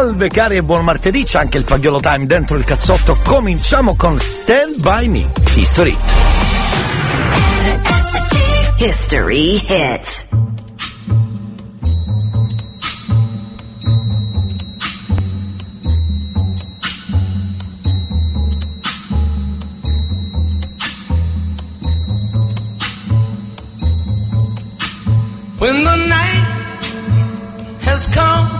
Salve cari e buon martedì, c'è anche il Pagliolo Time dentro il cazzotto. Cominciamo con Stand By Me, History. History hits. When the night has come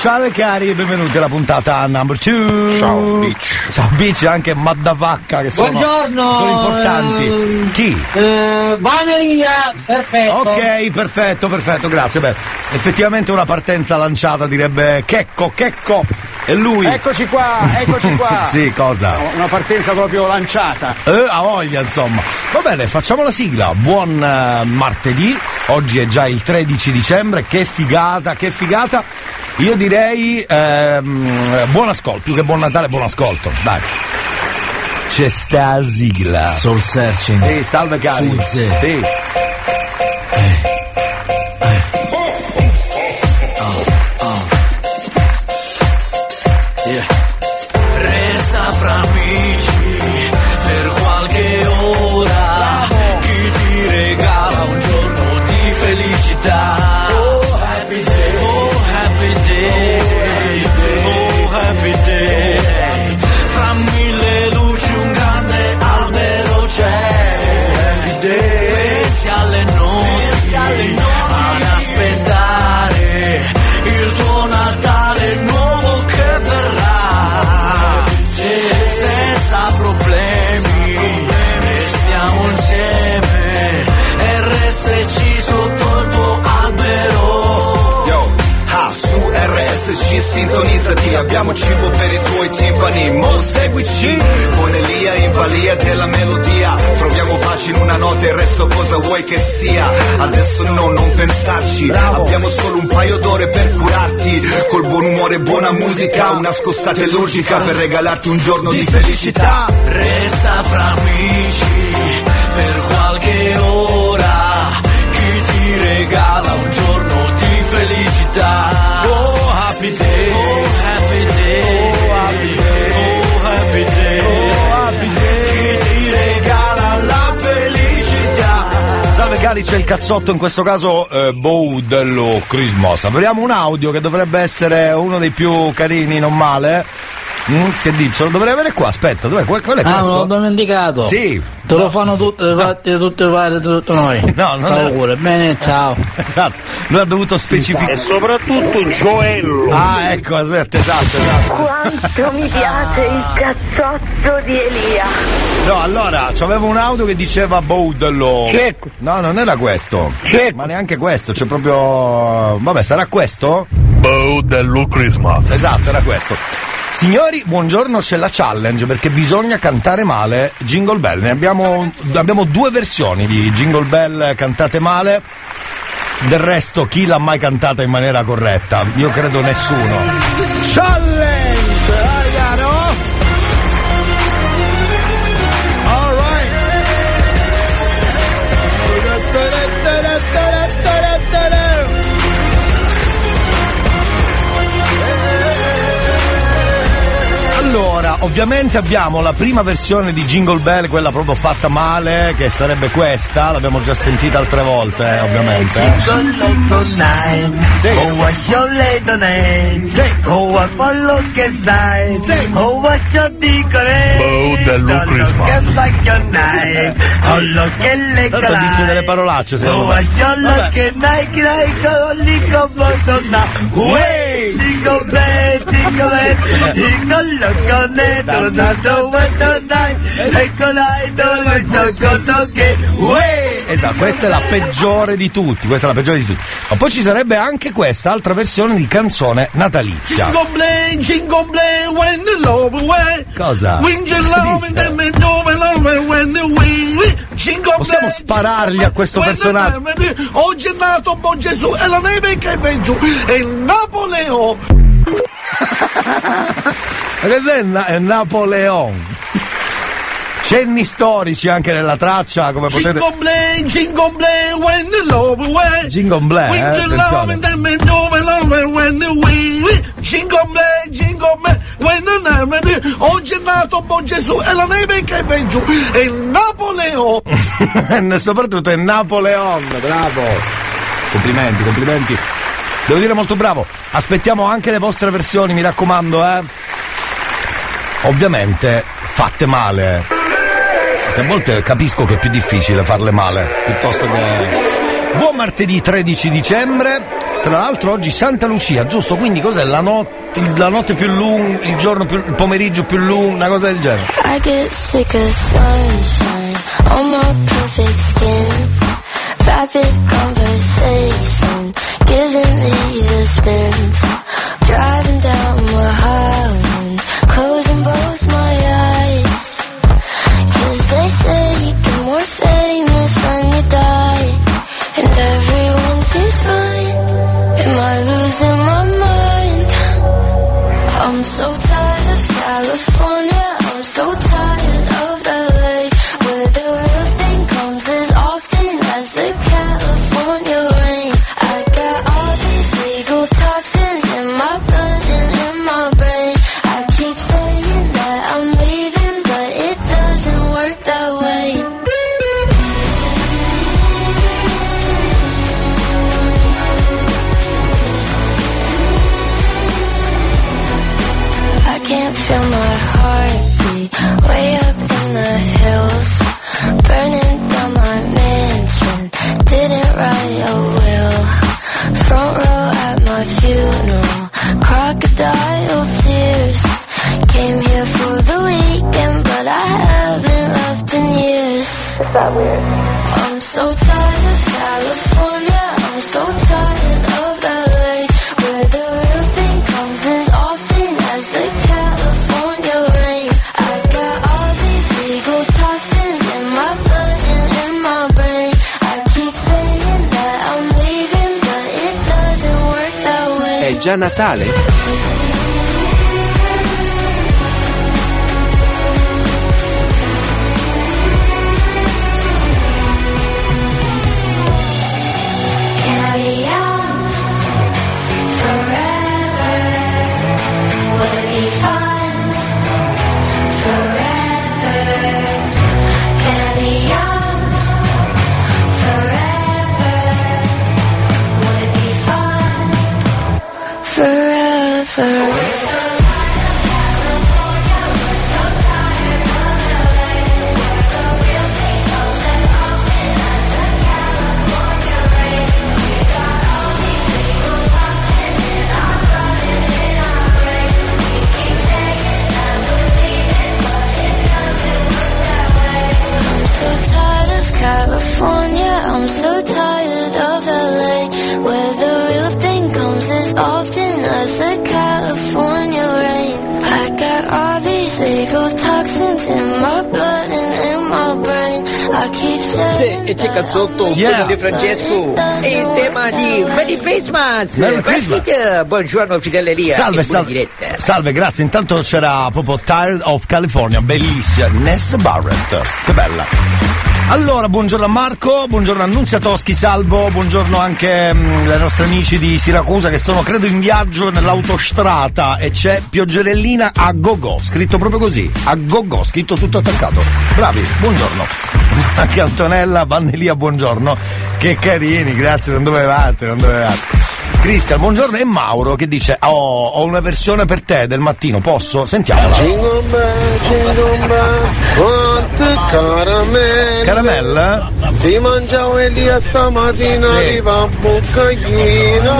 Ciao cari e benvenuti alla puntata number 2. Ciao, Beach. Ciao Beach e anche Maddavacca che sono, Buongiorno. sono importanti. Chi? Eh, Vaneria, perfetto. Ok, perfetto, perfetto, grazie. Beh, effettivamente una partenza lanciata direbbe Checco, Checco. E lui. Eccoci qua, eccoci qua. sì, cosa? Una partenza proprio lanciata. Eh, a voglia, insomma. Va bene, facciamo la sigla. Buon eh, martedì. Oggi è già il 13 dicembre. Che figata, che figata. Io direi ehm, buon ascolto, più che buon Natale, buon ascolto. Dai. C'è sta la sigla. Soul Searching. Sì, salve cari. Fuzze. Sì. Sintonizzati Abbiamo cibo per i tuoi timpani Mo seguici Con Elia in balia della melodia Troviamo pace in una nota e il resto cosa vuoi che sia Adesso no, non pensarci Abbiamo solo un paio d'ore per curarti Col buon umore e buona musica Una scossata illogica per regalarti un giorno di felicità Resta fra amici per qualche ora. Chi ti regala un giorno di felicità? Oh, happy day. C'è il cazzotto, in questo caso eh, Bow dello Christmas. Apriamo un audio che dovrebbe essere uno dei più carini, non male. Mm, che dici? Lo dovrei avere qua, aspetta, dov'è? Qual, qual è Ah, questo? l'ho dimenticato. Sì. Te lo fanno tutte, fatti tutte fare tutto noi. No, non pure. Bene, ciao. Esatto, lui ha dovuto specificare. E soprattutto Gioello. Ah, ecco, aspetta, esatto, esatto. Quanto mi piace il cazzotto di Elia. No, allora, c'avevo un audio che diceva Bow dello. Certo. No, non era questo. Certo. Ma neanche questo, c'è proprio. Vabbè, sarà questo? Bow dello Christmas. Esatto, era questo. Signori, buongiorno, c'è la challenge perché bisogna cantare male Jingle Bell. Ne abbiamo, abbiamo due versioni di Jingle Bell cantate male. Del resto, chi l'ha mai cantata in maniera corretta? Io credo nessuno. Challenge! Ovviamente abbiamo la prima versione di Jingle Bell, quella proprio fatta male, che sarebbe questa, l'abbiamo già sentita altre volte, eh, ovviamente. Sì. Oh? Sì. Oh? Sì. Oh, dello Christmas. Tanto dice delle parolacce, secondo me. Vabbè. look che dai? Che dai? Che Ecco dove! Esatto, questa è la peggiore di tutti, questa è la peggiore di tutti. Ma poi ci sarebbe anche questa altra versione di canzone natalizia. Jingle bell, jingle bell, when the love away. Cosa? When love love when the. Jingle Possiamo sparargli a questo personaggio? Oggi è nato buon Gesù e la neve che è giù e il Napoleone. Ma cos'è Na- è Napoleon? Cenni storici anche nella traccia, come potete. Jingle bell, jingle when the love away. Jingle When eh, attenzione. when the wind. Jingle bell, jingle bell, when the neve- Oggi è nato buon Gesù e la neve che è giù e il Napoleone. E soprattutto è Napoleon, bravo. Complimenti, complimenti. Devo dire molto bravo. Aspettiamo anche le vostre versioni, mi raccomando, eh. Ovviamente fatte male. Perché a volte capisco che è più difficile farle male, piuttosto che. Buon martedì 13 dicembre. Tra l'altro oggi Santa Lucia, giusto? Quindi cos'è? La notte, la notte più lunga, il giorno più. il pomeriggio più lungo, una cosa del genere. Vapid conversation giving me the spins. Driving down Mulholland, closing both my eyes. Cause they say you get more famous when you die. And everyone seems fine. Am I losing my mind? I'm so tired of California. Natale? Yeah. quello di Francesco. E il tema di Merry Christmas! Merry Christmas. Partite! Buongiorno Fidelleria. Salve, salve. Salve, grazie. Intanto c'era proprio Tired of California, bellissima. Ness Barrett, che bella. Allora, buongiorno a Marco, buongiorno a Nunzia Toschi, salvo, buongiorno anche mm, ai nostri amici di Siracusa che sono credo in viaggio nell'autostrada e c'è pioggerellina a go-go, scritto proprio così, a go-go, scritto tutto attaccato. Bravi, buongiorno. Anche Antonella, Vannelia, buongiorno. Che carini, grazie, non dovevate, non dovevate. Cristian, buongiorno e Mauro che dice oh, ho una versione per te del mattino, posso? Sentiamola. Quante caramelle. Caramelle? Si mangiava Elia stamattina, Sì. arriva boccaglina.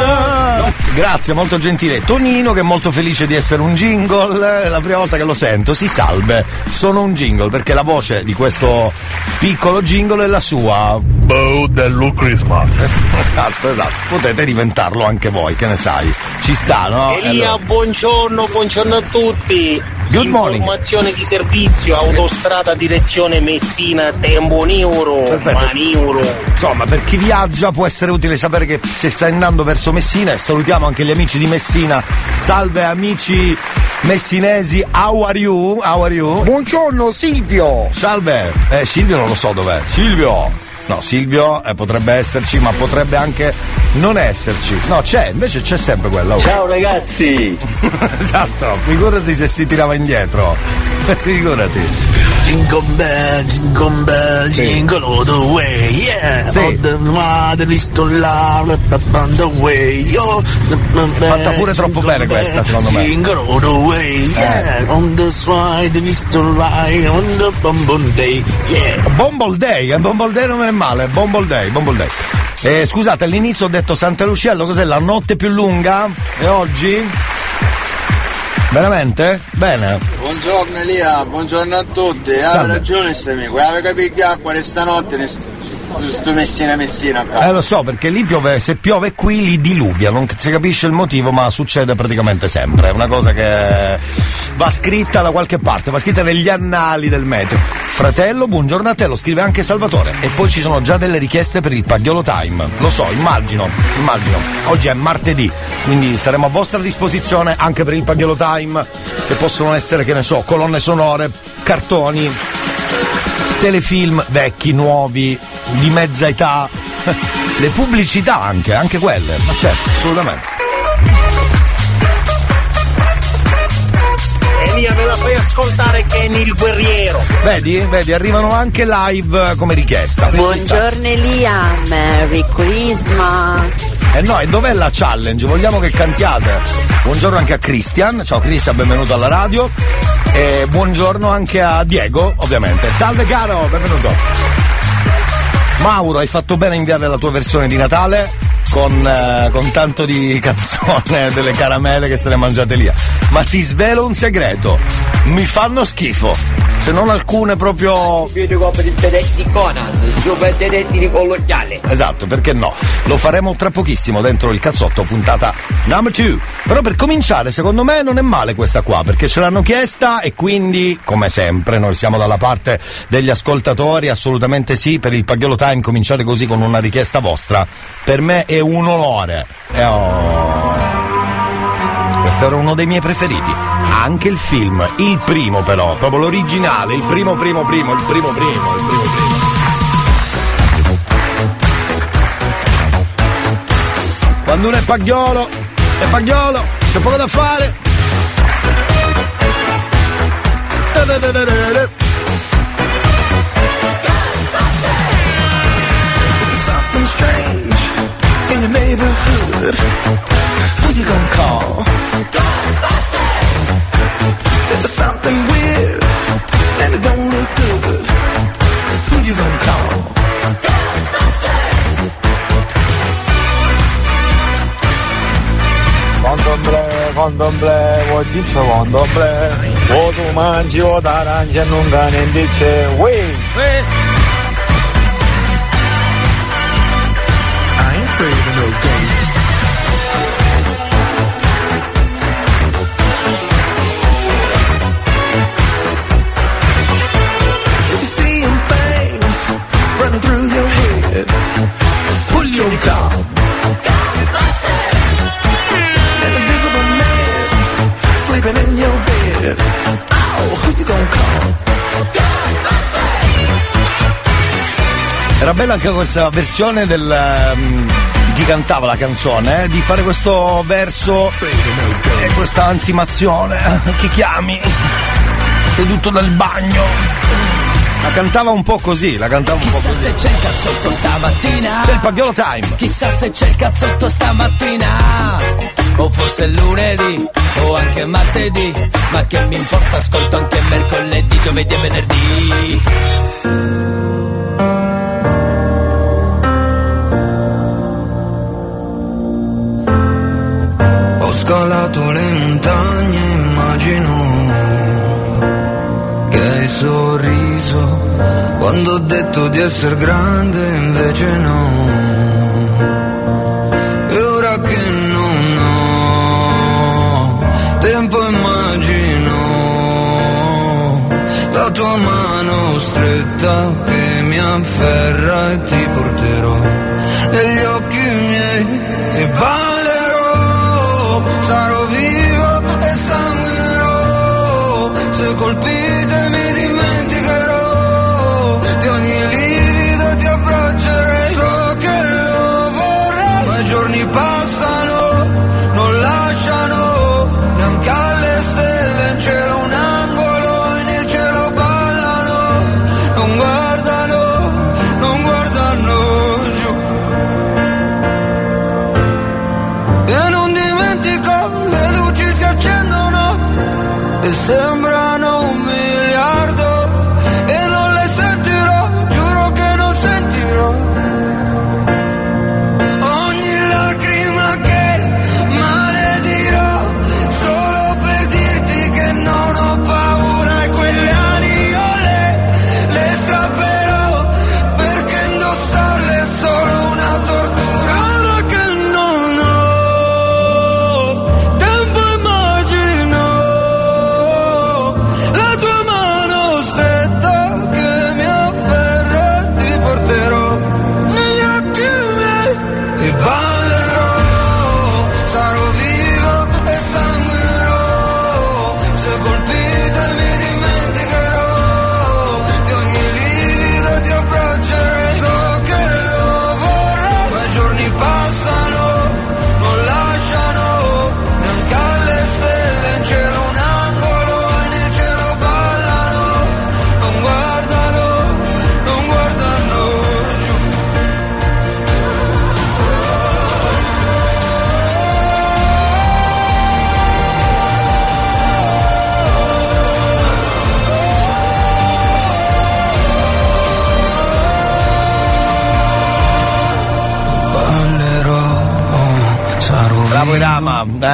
Grazie, molto gentile. Tonino che è molto felice di essere un jingle, è la prima volta che lo sento, si salve. Sono un jingle perché la voce di questo piccolo jingle è la sua. Bow dello Christmas. Esatto, esatto. Potete diventarlo anche voi, che ne sai. Ci sta, no? Elia, allora- buongiorno, buongiorno a tutti. Good morning. Informazione di servizio, autostrada direzione Messina, tempo ma Niuro. Insomma, per chi viaggia può essere utile sapere che se sta andando verso Messina, e salutiamo anche gli amici di Messina. Salve amici messinesi, how are you? How are you? Buongiorno Silvio. Salve. Eh, Silvio non lo so dov'è. Silvio! No, Silvio eh, potrebbe esserci, ma potrebbe anche non esserci. No, c'è, invece c'è sempre quella. oh. Ciao ragazzi! esatto, figurati se si tirava indietro. figurati. Jingle bell, jingle bell, jingle all the way, yeah. Sì. All the mother is to love, on the way, yo. Fatta pure troppo bene questa, secondo me. Jingle all the way, yeah. On the side is to ride, on the bum day, yeah. Bumble Day, eh, Bumble Day non è male, Bumble Day, Bumble Day. Eh, scusate, all'inizio ho detto Santa Luciello, cos'è la notte più lunga? E oggi? Veramente? Bene. Buongiorno Elia, buongiorno a tutti. Hai ragione sto amico, avevi capito acqua ne st- sto Messina Messina qua. Eh lo so, perché lì piove, se piove qui li diluvia, non si capisce il motivo, ma succede praticamente sempre. È una cosa che va scritta da qualche parte, va scritta negli annali del meteo. Fratello, buongiorno a te, lo scrive anche Salvatore. E poi ci sono già delle richieste per il Pagliolo Time. Lo so, immagino, immagino. Oggi è martedì, quindi saremo a vostra disposizione anche per il Pagliolo Time, che possono essere, che ne so, colonne sonore, cartoni, telefilm vecchi, nuovi, di mezza età, le pubblicità anche, anche quelle, ma certo, assolutamente. Elia, me la fai ascoltare Kenny il guerriero. Vedi, vedi, arrivano anche live come richiesta. Buongiorno Elia, Merry Christmas. E no, e dov'è la challenge? Vogliamo che cantiate. Buongiorno anche a Christian, ciao Christian, benvenuto alla radio. E buongiorno anche a Diego, ovviamente. Salve caro, benvenuto. Mauro, hai fatto bene a inviare la tua versione di Natale con, eh, con tanto di canzone delle caramelle che se le mangiate lì. Ma ti svelo un segreto, mi fanno schifo. Se non alcune proprio. Di Conan, super detetti di colloquiale. Esatto, perché no? Lo faremo tra pochissimo dentro il cazzotto puntata number 2. Però per cominciare, secondo me non è male questa qua, perché ce l'hanno chiesta e quindi, come sempre, noi siamo dalla parte degli ascoltatori, assolutamente sì, per il Pagliolo Time cominciare così con una richiesta vostra. Per me è un onore. E oh. Questo era uno dei miei preferiti. Anche il film, il primo però, proprio l'originale, il primo primo primo, il primo primo, il primo primo. Quando uno è pagliolo, è pagliolo, c'è poco da fare. In your neighborhood. Who you gonna call? Ghostbusters! If there's something weird and it don't look good, who you gonna call? Condomble, condomble, vuoi dice condomble? O tu mangi o d'arancia e non cane dice, wey! No you're seeing things running through. Oh? Era bella anche questa versione del. di chi cantava la canzone, eh, di fare questo verso e questa ansimazione. Chi chiami? Seduto nel bagno. La cantava un po' così, la cantava un po' Chissà così. se c'è il cazzotto stamattina. C'è il pagliolo time. Chissà se c'è il cazzotto stamattina. O forse lunedì, o anche martedì. Ma che mi importa, ascolto anche mercoledì, giovedì e venerdì. Scalato le montagne, immagino che hai sorriso quando ho detto di essere grande, invece no. E ora che non ho tempo, immagino la tua mano stretta che mi afferra e ti porterò negli occhi miei e ballerò, sorrow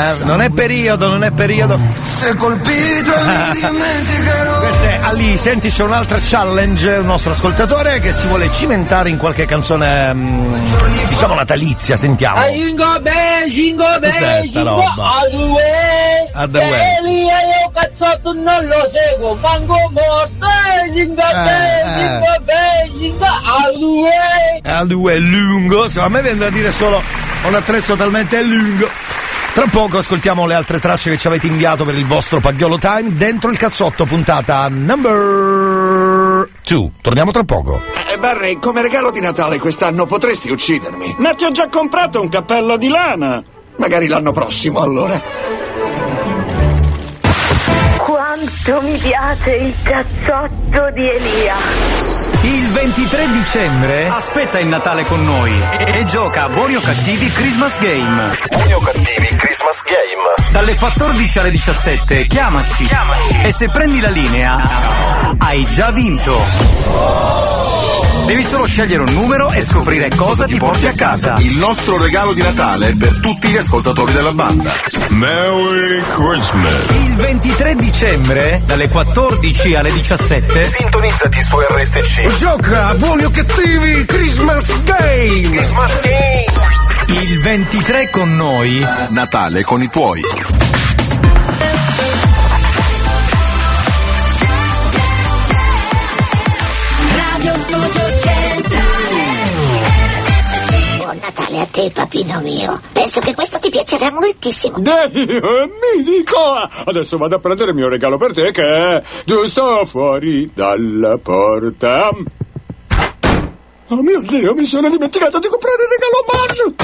eh, non è periodo, non è periodo. se colpito mi dimenticherò Questa è Ali, senti c'è un'altra challenge, un nostro ascoltatore che si vuole cimentare in qualche canzone, mm, diciamo natalizia, sentiamo. Ah, Jingo bell, jingo Cos'è bell, sta jingo roba? all the way. All the. E io cazzotto non lo seguo, manco morto. Eh, Jingo bell, eh. jingo bell, jingo all the way. Al due è lungo, se a me viene da dire solo un attrezzo talmente lungo. Tra poco ascoltiamo le altre tracce che ci avete inviato per il vostro Pagliolo Time dentro il cazzotto puntata number 2. Torniamo tra poco. Eh, Barry, come regalo di Natale quest'anno potresti uccidermi. Ma ti ho già comprato un cappello di lana. Magari l'anno prossimo, allora. Quanto mi piace il cazzotto di Elia. Il 23 dicembre aspetta il Natale con noi e, e gioca a Buoni o Cattivi Christmas Game. Buoni o cattivi Christmas Game. Dalle 14 alle 17 chiamaci, e se prendi la linea hai già vinto. Devi solo scegliere un numero e scoprire cosa ti porti a casa. Il nostro regalo di Natale per tutti gli ascoltatori della banda. Merry Christmas. Il 23 dicembre dalle 14 alle 17 Sintonizzati su RSC. Gioca a buoni o cattivi Christmas Game! Christmas Game! Il 23 con noi. Natale con i tuoi. Natale a te, papino mio. Penso che questo ti piacerà moltissimo. Dio, mi dico! Adesso vado a prendere il mio regalo per te che è giusto fuori dalla porta. Oh mio Dio, mi sono dimenticato di comprare il regalo a Marge!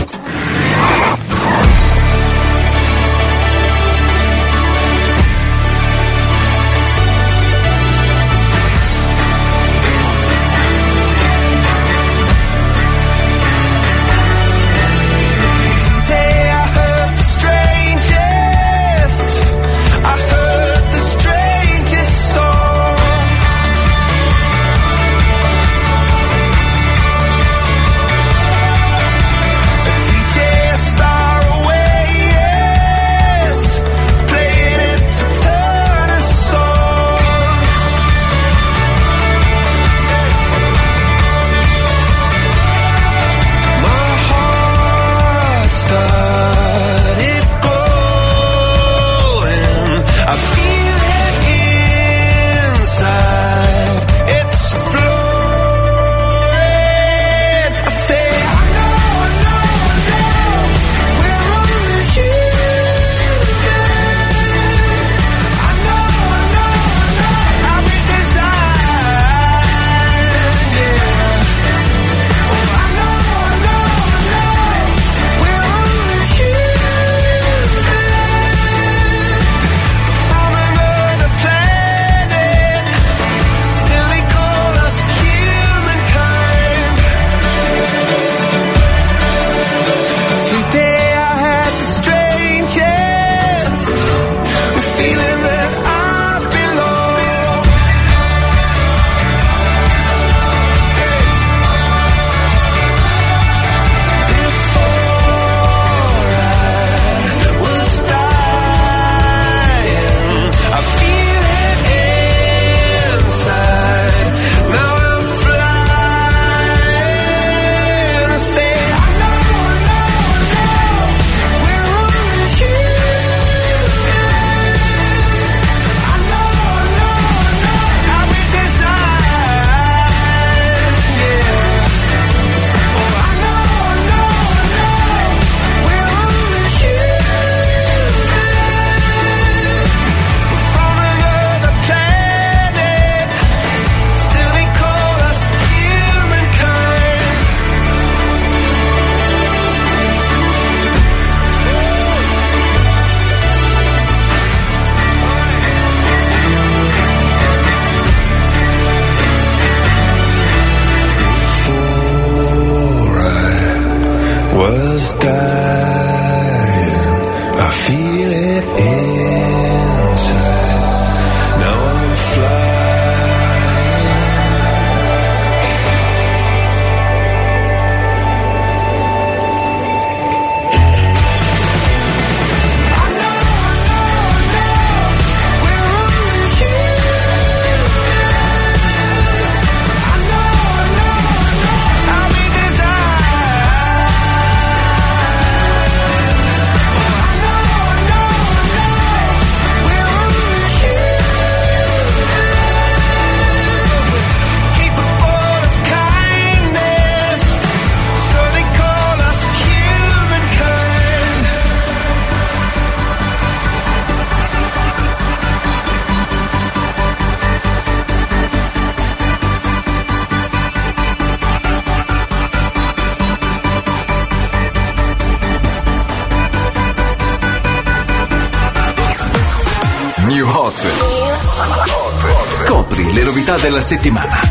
Della settimana.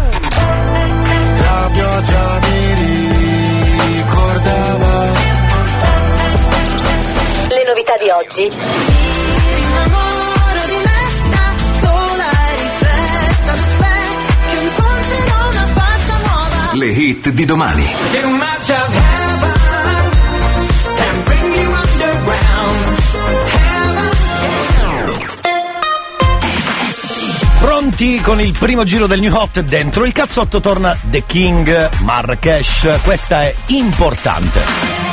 Primo giro del New Hot dentro il cazzotto torna The King Marrakesh. Questa è importante.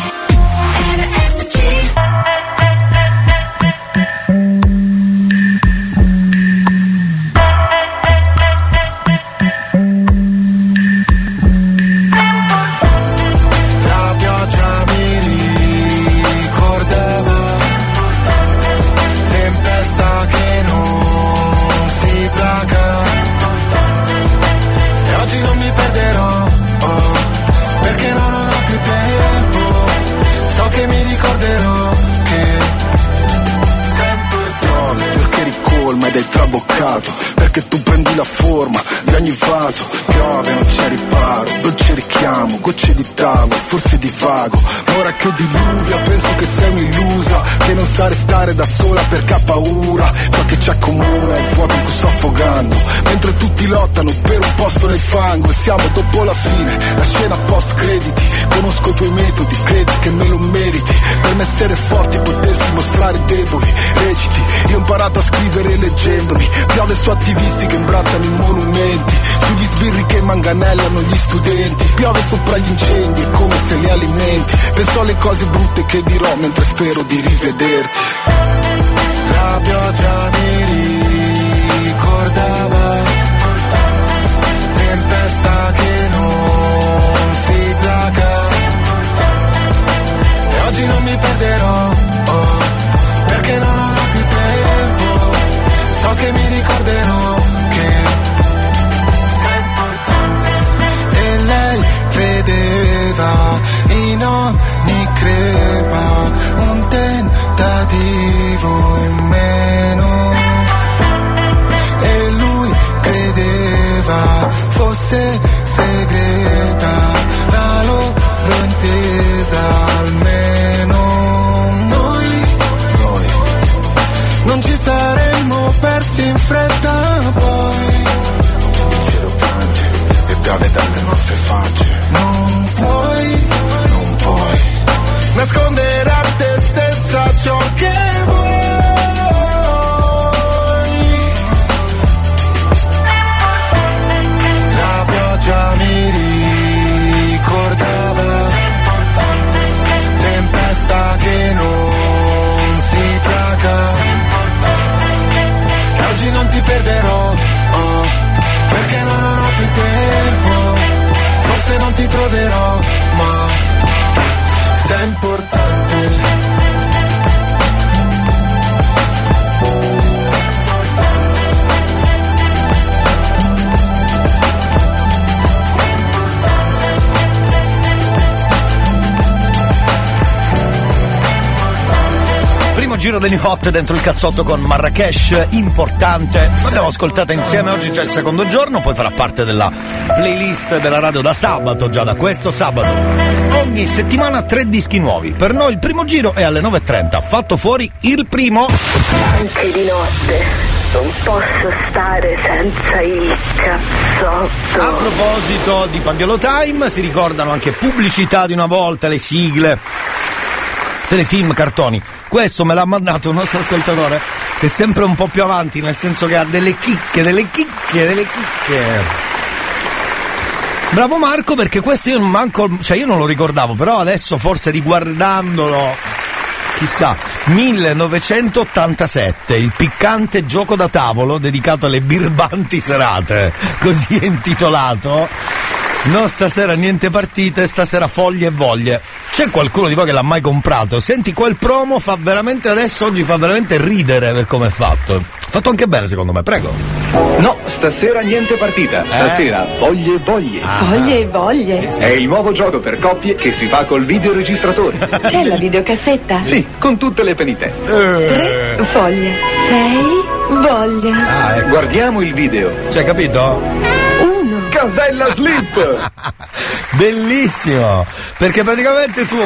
Traboccato perché tu prendi la forma di ogni vaso piove non c'è riparo dolce richiamo gocce di tavolo forse divago ma ora che diluvia penso che sei un'illusa che non sa restare da sola perché ha paura. Ciò che ci accomuna è il fuoco in cui sto affogando. Mentre tutti lottano per un posto nel fango e siamo dopo la fine la scena post crediti conosco i tuoi metodi credi che me lo meriti. Per essere forti potersi mostrare deboli reciti. Io ho imparato a scrivere leggendomi. Piove su attivisti che imbrattano i monumenti. Sugli sbirri che manganellano gli studenti. Piove sopra gli incendi è come se li alimenti. Penso alle cose brutte che dirò mentre spero di rivederti. La pioggia mi che mi ricorderò che sei importante E lei vedeva in ogni crepa un tentativo in meno. E lui credeva fosse segreta la loro intesa almeno piove dalle forse giro New Hot dentro il cazzotto con Marrakesh, importante. L'abbiamo ascoltata insieme oggi, già il secondo giorno, poi farà parte della playlist della radio da sabato, già da questo sabato. Ogni settimana tre dischi nuovi. Per noi il primo giro è alle 9.30. Fatto fuori il primo. Anche di notte non posso stare senza il cazzotto. A proposito di Pagliolo Time, si ricordano anche pubblicità di una volta, le sigle, telefilm, cartoni. Questo me l'ha mandato un nostro ascoltatore che è sempre un po' più avanti, nel senso che ha delle chicche, delle chicche, delle chicche. Bravo Marco perché questo io non manco, cioè io non lo ricordavo, però adesso forse riguardandolo, chissà, 1987, il piccante gioco da tavolo dedicato alle birbanti serate, così è intitolato. No, stasera niente partite, stasera foglie e voglie. C'è qualcuno di voi che l'ha mai comprato? Senti, quel promo fa veramente adesso, oggi fa veramente ridere per come è fatto. Fatto anche bene secondo me, prego. No, stasera niente partita. Stasera voglie e voglie. Voglie e voglie. È il nuovo gioco per coppie che si fa col videoregistratore. C'è la videocassetta? Sì, con tutte le penitenze. Tre foglie. Sei voglia. Ah, ecco. Guardiamo il video. Cioè, capito? Casella slip! Bellissimo! Perché praticamente tu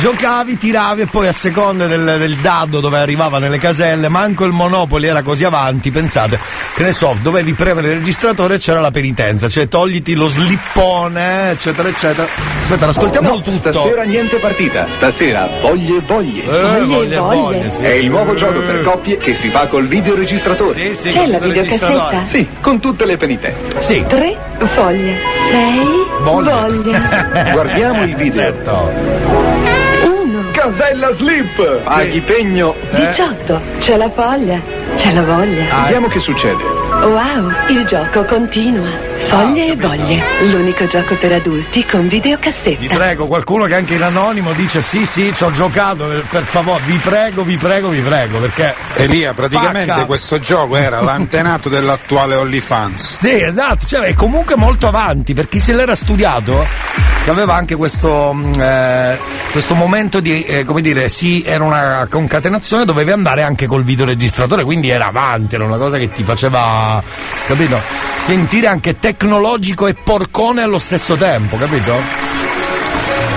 giocavi, tiravi e poi a seconda del, del dado dove arrivava nelle caselle, manco il Monopoli era così avanti, pensate, che ne so, dovevi premere il registratore e c'era la penitenza, cioè togliti lo slippone, eccetera, eccetera. Aspetta, ascoltiamolo No, tutto. Stasera niente partita. Stasera voglie e voglie. Eh, voglie e voglie, sì. È il nuovo gioco per coppie che si fa col videoregistratore. Sì, sì, C'è la videoregistratore. videocassetta? Sì, con tutte le penitenze. Sì. Tre foglie. Sei Voglia. voglia. Guardiamo il video. Certo. Casella slip! Paghi pegno. 18. C'è la foglia. C'è la voglia. Vediamo che succede. Wow, il gioco continua. Foglie e voglie. L'unico gioco per adulti con Vi videocassetta. prego, qualcuno che anche in anonimo dice sì, sì, ci ho giocato, eh, per favore, vi prego, vi prego, vi prego, perché... Elia, praticamente Spacca. questo gioco era l'antenato dell'attuale OnlyFans. Sì, esatto, cioè è comunque molto avanti, per chi se l'era studiato, che aveva anche questo, mh, eh, questo momento di, eh, come dire, sì, era una concatenazione, dovevi andare anche col videoregistratore, quindi era avanti, era una cosa che ti faceva, capito? Sentire anche tecnologico e porcone allo stesso tempo, capito?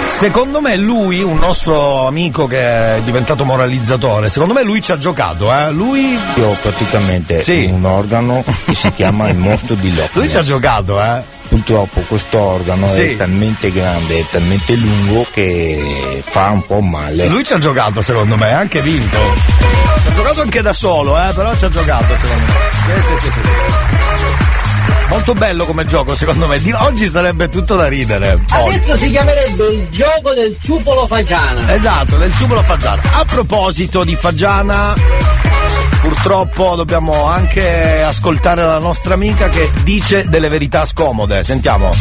Secondo me lui, un nostro amico che è diventato moralizzatore, secondo me lui ci ha giocato, eh? Lui Io ho praticamente Sì. un organo che si chiama il mostro di Loch Lui ci ha giocato, eh? Purtroppo questo organo Sì. è talmente grande e talmente lungo che fa un po' male. Lui ci ha giocato secondo me, ha anche vinto. Ci ha giocato anche da solo, eh, però ci ha giocato secondo me. Sì, sì, sì, sì, sì. Molto bello come gioco secondo me. Di- oggi sarebbe tutto da ridere. Oggi. Adesso si chiamerebbe il gioco del ciupolo fagiana. Esatto, del ciucolo fagiana. A proposito di fagiana, purtroppo dobbiamo anche ascoltare la nostra amica che dice delle verità scomode. Sentiamo.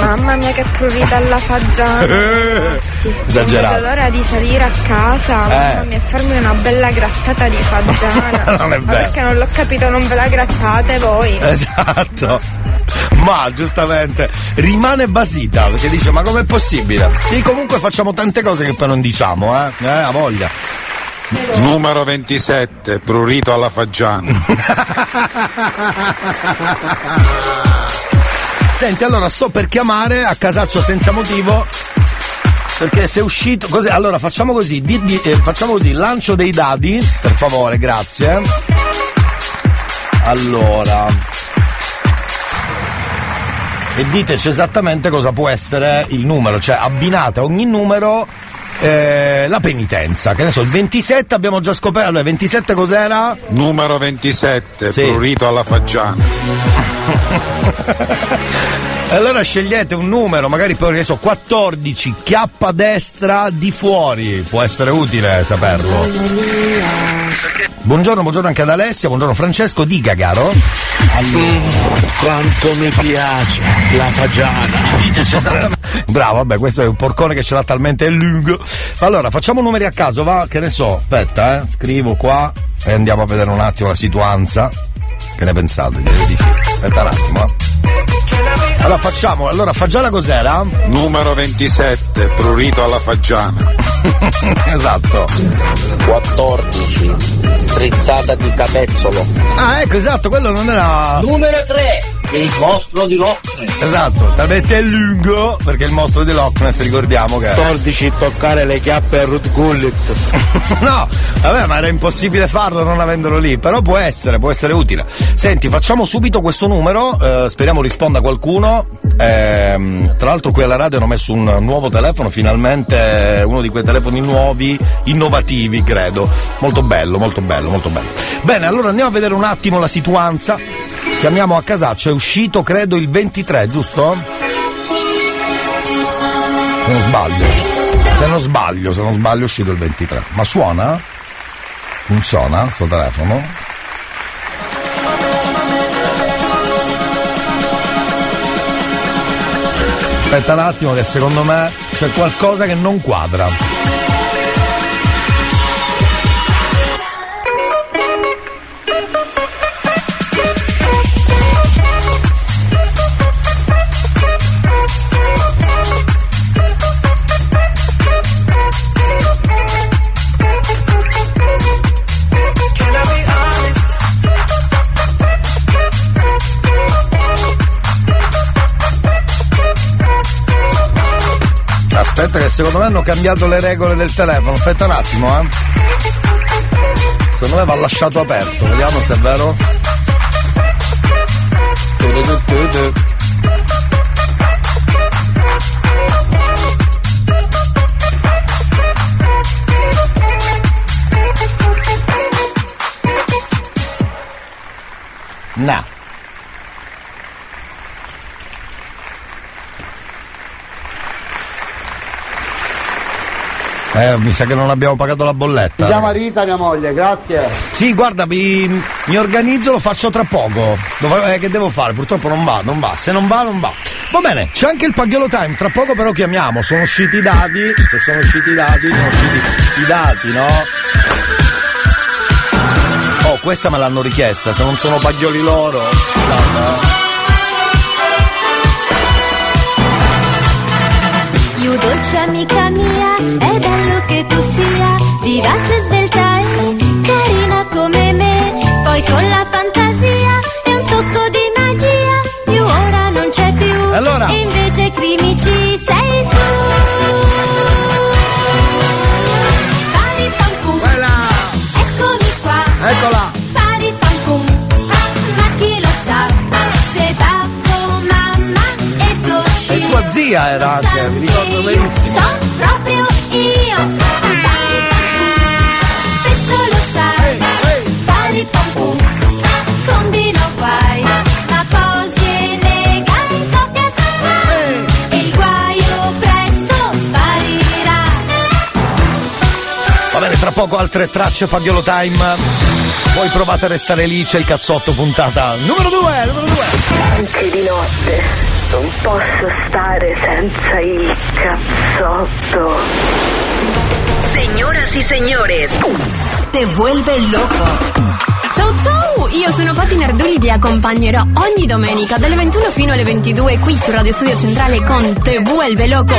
Mamma mia che prurita alla fagiana. Sì. Non Esagerato. vedo l'ora di salire a casa, mamma Eh. mia, e farmi una bella grattata di fagiana. Non è Ma vero. perché non l'ho capito, non ve la grattate voi? Esatto. Ma giustamente rimane basita perché dice ma com'è possibile? Sì, comunque facciamo tante cose che poi non diciamo, eh? Eh, a voglia. Numero 27, prurito alla Faggiana. Senti, allora sto per chiamare a casaccio senza motivo. Perché se è uscito. Così, allora facciamo così, di- di- eh, facciamo così, lancio dei dadi, per favore, grazie. Allora. E diteci esattamente cosa può essere il numero, cioè abbinate ogni numero eh, la penitenza. Che ne so, il 27 abbiamo già scoperto. Allora, 27 cos'era? Numero 27, Sì. prurito alla Faggiana. E Allora scegliete un numero, magari poi ne so, 14, chiappa destra di fuori, può essere utile saperlo. Buongiorno, buongiorno anche ad Alessia, buongiorno Francesco, dica caro. Quanto mi piace la fagiana. Bravo, vabbè, questo è un porcone che ce l'ha talmente lungo. Allora, facciamo numeri a caso, va, che ne so, aspetta, eh, scrivo qua e andiamo a vedere un attimo la situazione. Che ne pensate? Direi di sì. Aspetta un attimo, eh. Allora facciamo, allora Fagiana cos'era? Numero 27, prurito alla Faggiana. esatto. 14. Strizzata di capezzolo. Ah, ecco, esatto, quello non era. Numero 3, il mostro di Loch Ness. Esatto, talmente lungo perché il mostro di Loch Ness ricordiamo che. 14 toccare le chiappe a Ruth Gullit. no, vabbè, ma era impossibile farlo non avendolo lì, però può essere, può essere utile. Senti, facciamo subito questo numero, eh, speriamo risponda qualcuno. Ehm, tra l'altro qui alla radio hanno messo un nuovo telefono, finalmente uno di quei telefoni nuovi, innovativi, credo. Molto bello, molto bello, molto bello. Bene, allora andiamo a vedere un attimo la situanza. Chiamiamo a casaccio, è uscito credo il 23, giusto? Se non sbaglio. Se non sbaglio, se non sbaglio è uscito il 23. Ma suona? Funziona sto telefono? Aspetta un attimo che secondo me c'è qualcosa che non quadra. Secondo me hanno cambiato le regole del telefono. Aspetta un attimo, eh. Secondo me va lasciato aperto, vediamo se è vero. No. Eh, mi sa che non abbiamo pagato la bolletta. Si chiama Rita, mia moglie, grazie. Sì, guarda, mi, mi organizzo, lo faccio tra poco. Dov- eh, che devo fare? Purtroppo non va, non va. Se non va, non va. Va bene, c'è anche il Paghiolo Time, tra poco però chiamiamo. Sono usciti i dati. Se sono usciti i dati, sono usciti i dati, no? Oh, questa me l'hanno richiesta, se non sono paglioli loro. Guarda. You dolce amica mia, è che tu sia vivace, svelta e carina come me. Poi con la fantasia e un tocco di magia, più ora non c'è più. Allora? E invece crimici sei tu. Eccola. Pari pam pum. Ma chi lo sa se babbo, mamma e. E sua zia era anche, mi ricordo benissimo. Sono proprio tra poco altre tracce Pagliolo Time. Voi provate a restare lì, c'è il cazzotto puntata numero 2, numero 2. Anche di notte non posso stare senza il cazzotto. Señoras y señores, te vuelve loco. Io sono Patti Nardulli, vi accompagnerò ogni domenica dalle 21 fino alle 22 qui su Radio Studio Centrale con Te Vuelve Loco.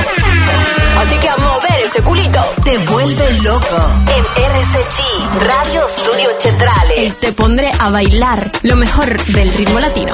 Así que a mover ese culito. Te vuelve loco. En RSC, Radio Studio Centrale. Y te pondré a bailar lo mejor del ritmo latino.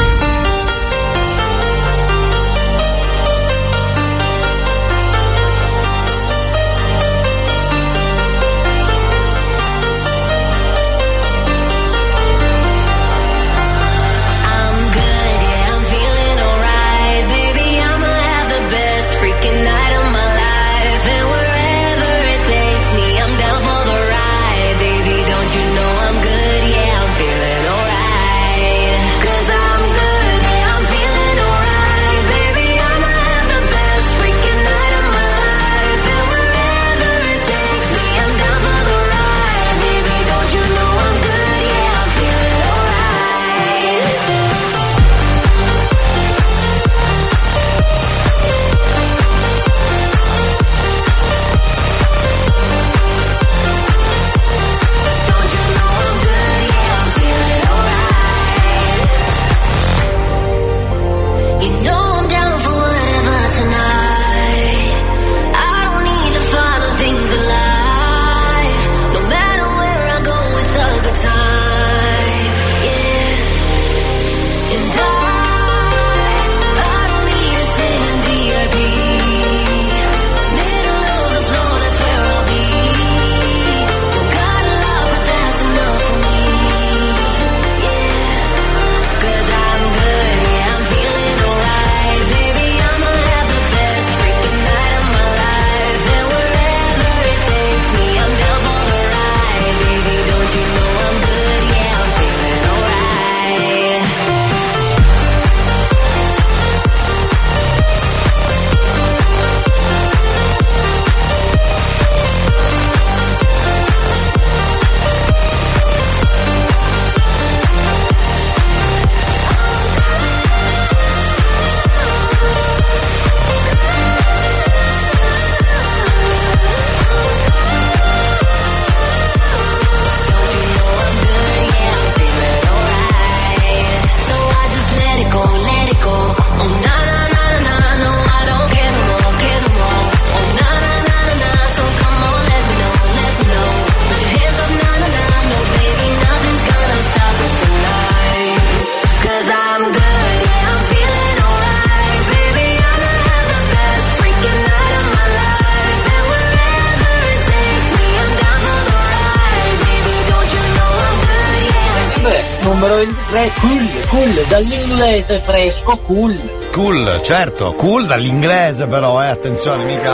dall'inglese fresco, cool. Cool, certo, cool dall'inglese però, eh, attenzione, mica...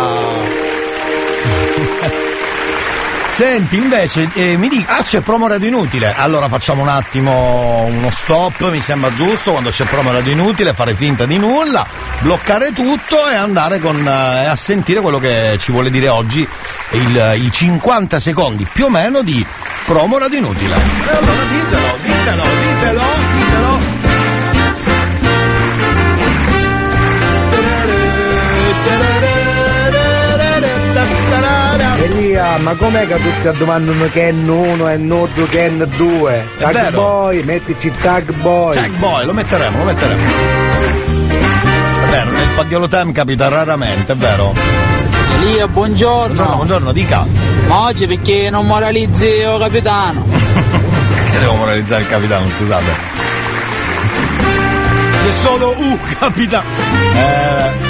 Senti, invece, eh, mi dica, ah c'è promo radio inutile, allora facciamo un attimo uno stop, mi sembra giusto, quando c'è promo radio inutile, fare finta di nulla, bloccare tutto e andare con, eh, a sentire quello che ci vuole dire oggi, il- i 50 secondi più o meno di promo radio inutile. E allora ditelo, ditelo, ditelo, ditelo. Elia, ma com'è che tutti domandano Ken 1 e Nudo Ken 2? Tag vero. boy, mettici tag boy. Tag boy, lo metteremo, lo metteremo. È vero, nel Paghiolo Time capita raramente, è vero? Elia, buongiorno. Buongiorno, buongiorno, dica. Ma oggi perché non moralizzi oh capitano? Che devo moralizzare il capitano, scusate. C'è solo U, capitano. Eh.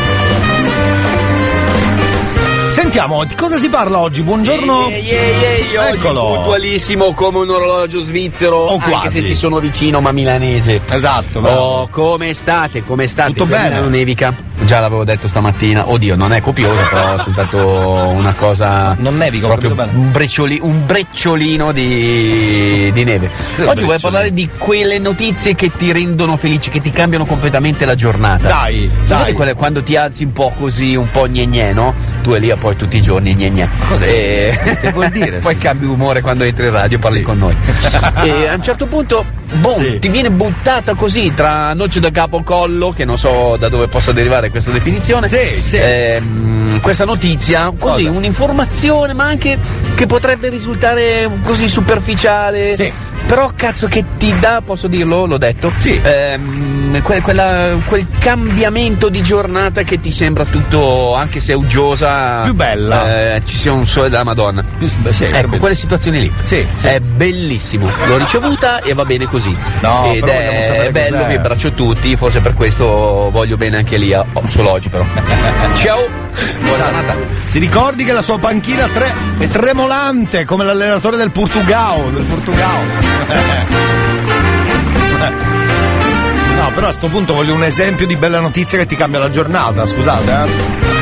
Sentiamo, di cosa si parla oggi? Buongiorno. Ehi, ehi, ehi, oggi Eccolo. puntualissimo come un orologio svizzero, O anche quasi. se ti sono vicino ma milanese. Esatto, bravo. Oh, come state? Come state? Tutto Qui a bene. Milano nevica? Già l'avevo detto stamattina. Oddio, non è copiosa, però è soltanto una cosa. Non nevica, ho proprio capito bene. un, breccioli- un brecciolino di, di neve. Oggi voglio brecciolino. parlare di quelle notizie che ti rendono felici, che ti cambiano completamente la giornata. Dai, Sapete dai. quelle- quando ti alzi un po' così, un po' gne gne, no? Tu e lì poi tutti i giorni gne gne. cos'è? E- Che vuol dire? poi cambi umore quando entri in radio, parli con noi. e a un certo punto, boh, Sì. ti viene buttata così tra noce da capo collo, che non so da dove possa derivare questa definizione. Sì, sì. ehm, questa notizia, così, Cosa? un'informazione, ma anche che potrebbe risultare così superficiale. Sì. Però cazzo che ti dà, posso dirlo, l'ho detto, Sì. ehm, que- quella- quel cambiamento di giornata che ti sembra tutto, anche se uggiosa, Più bella. eh, ci sia un sole della Madonna. Più- beh, sì, ecco, quelle situazioni lì. Sì, sì. È bellissimo. L'ho ricevuta e va bene così. No, Ed è, bello, cos'è. vi abbraccio tutti, forse per questo voglio bene anche lì, solo oggi però. Ciao, buona Esatto. giornata. Si ricordi che la sua panchina tre- è tremolante come l'allenatore del Portugal. Del Portugal. No, però a sto punto voglio un esempio di bella notizia che ti cambia la giornata, scusate, eh.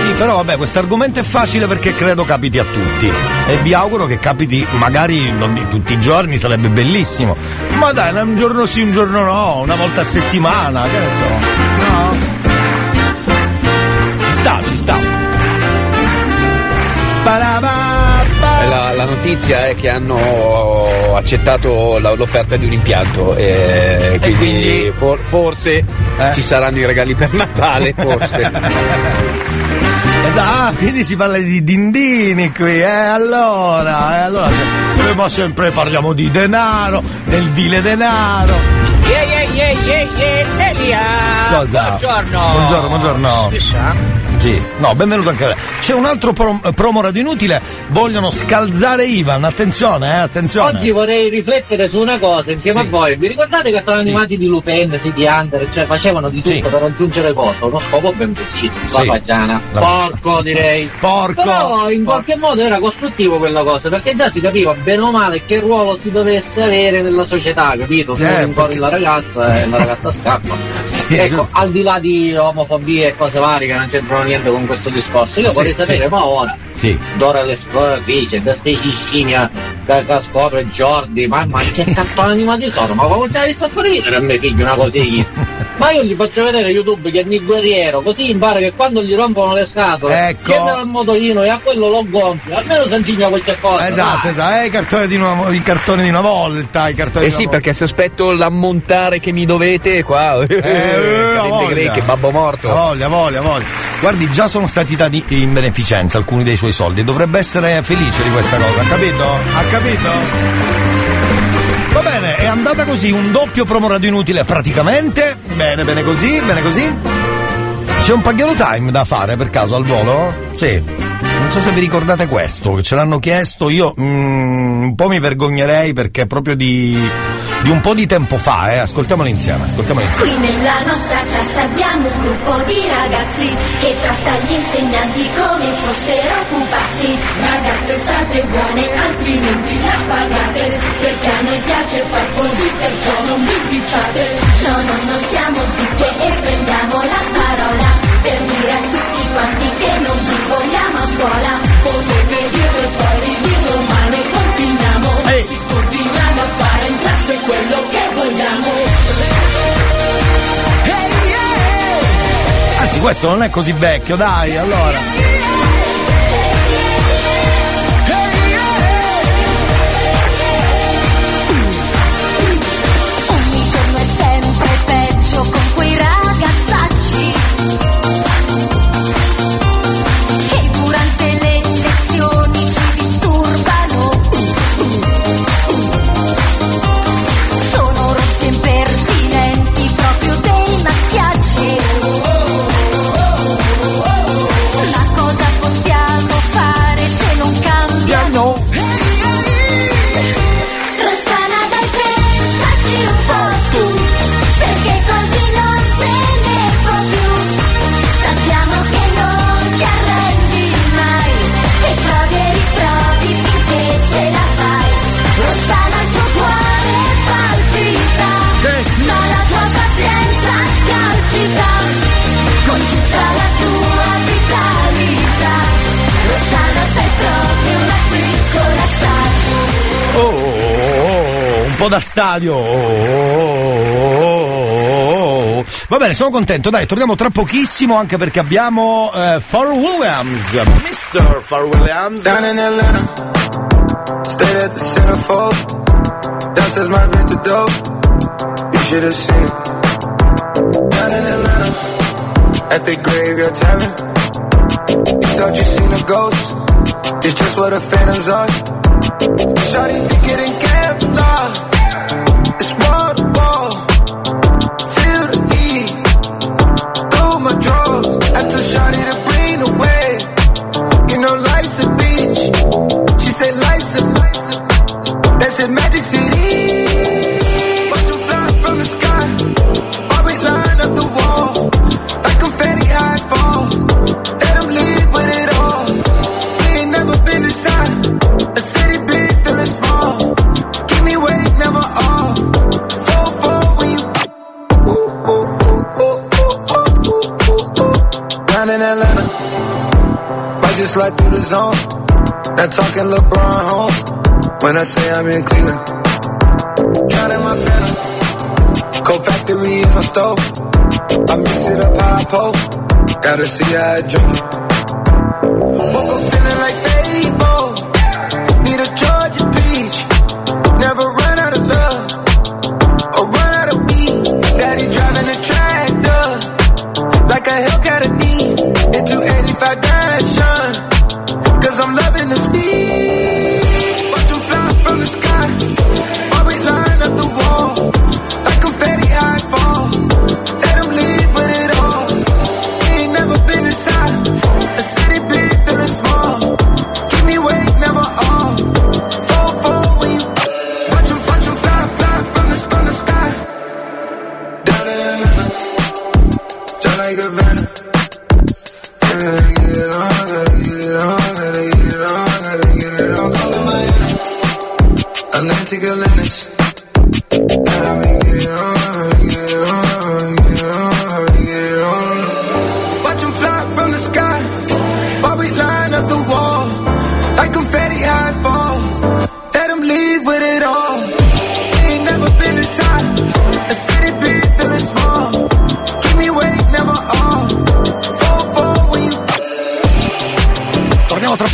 Sì, però vabbè, questo argomento è facile perché credo capiti a tutti. E vi auguro che capiti, magari non di tutti i giorni, sarebbe bellissimo. Ma dai, un giorno sì, un giorno no, una volta a settimana, che ne so. No? Ci sta, ci sta. Parababba. Eh, La, notizia è che hanno accettato la- l'offerta di un impianto e quindi, quindi? for- forse Eh? ci saranno i regali per Natale, forse. Esatto, ah, quindi si parla di dindini qui, eh, allora, eh, allora, ma sempre parliamo di denaro, del vile denaro. Yeah, yeah, yeah, yeah, yeah, Elia! Cosa? Buongiorno! Buongiorno, buongiorno. Sì, no, benvenuto anche a lei. C'è un altro prom- promo radio inutile, vogliono scalzare Ivan, attenzione, eh, attenzione. Oggi vorrei riflettere su una cosa insieme Sì. a voi. Vi ricordate i cartoni animati di Lupin, City Hunter, cioè facevano di tutto Sì. per raggiungere cosa? Uno scopo ben preciso, la Sì. fagiana. La- Porco direi. Porco. Però in qualche modo era costruttivo quella cosa, perché già si capiva bene o male che ruolo si dovesse avere nella società, capito? Eh, perché- la ragazza e la ragazza scappa. Sì, ecco, giusto. al di là di omofobie e cose varie che non c'entrano niente con questo discorso, io Sì, vorrei sì. sapere, ma ora Sì. Dora l'esploratrice, da specie che, che scopre Jordi, ma, ma che cartone animati sono? Ma come ce l'hai visto a fare vedere a mio figlio una così? Ma io gli faccio vedere YouTube che è il guerriero, così impara che quando gli rompono le scatole, Ecco. scende dal motorino e a quello lo gonfio, almeno si insegna qualche cosa. Esatto, dai. esatto, eh, i cartoni di una, i cartoni di una volta, i cartoni Eh di una sì, volta. perché se aspetto l'ammontare che mi dovete qua, Eh, ha voglia. greche, babbo morto. Voglia, voglia, voglia. Guardi, già sono stati dati in beneficenza alcuni dei suoi soldi. Dovrebbe essere felice di questa cosa, ha capito? Ha capito? Va bene, è andata così, un doppio promo radio inutile praticamente. Bene, bene così, bene così. C'è un paghiolo time da fare per caso al volo? Sì. Non so se vi ricordate questo, che ce l'hanno chiesto, io mm, un po' mi vergognerei perché proprio di, di un po' di tempo fa, eh. Ascoltiamolo insieme, ascoltiamolo insieme. Qui nella nostra classe abbiamo un gruppo di ragazzi che tratta gli insegnanti come fossero pupazzi. Ragazze state buone, altrimenti la pagate, perché a noi piace far così. No, no, non stiamo zitte e prendiamo la parola per dire a tutti quanti che non vi vogliamo a scuola. Potete quello che vogliamo. Anzi, questo non è così vecchio, dai, allora. Da stadio. Oh, oh, oh, oh. Va bene, sono contento. Dai, torniamo tra pochissimo anche perché abbiamo eh, Pharrell Williams. Mr. Pharrell Williams. Down in Atlanta, stayed at the centerfold. Downstairs my rented dope, you should have seen it. Down in Atlanta, at the graveyard tavern. You thought you seen a ghost, it's just what the phantoms are. Shawty think it ain't a Magic City. Watch 'em fly from the sky. While we line up the wall like confetti high falls. Let 'em leave with it all. We ain't never been inside a city big, feeling small. Give me weight, never all. Fall, fall when you. Down in Atlanta, might just slide through the zone. Not talking LeBron when I say I'm in Cleveland. Drowning my phantom. Cold factory is my stove. I mix it up how I post. Gotta see how I drink it.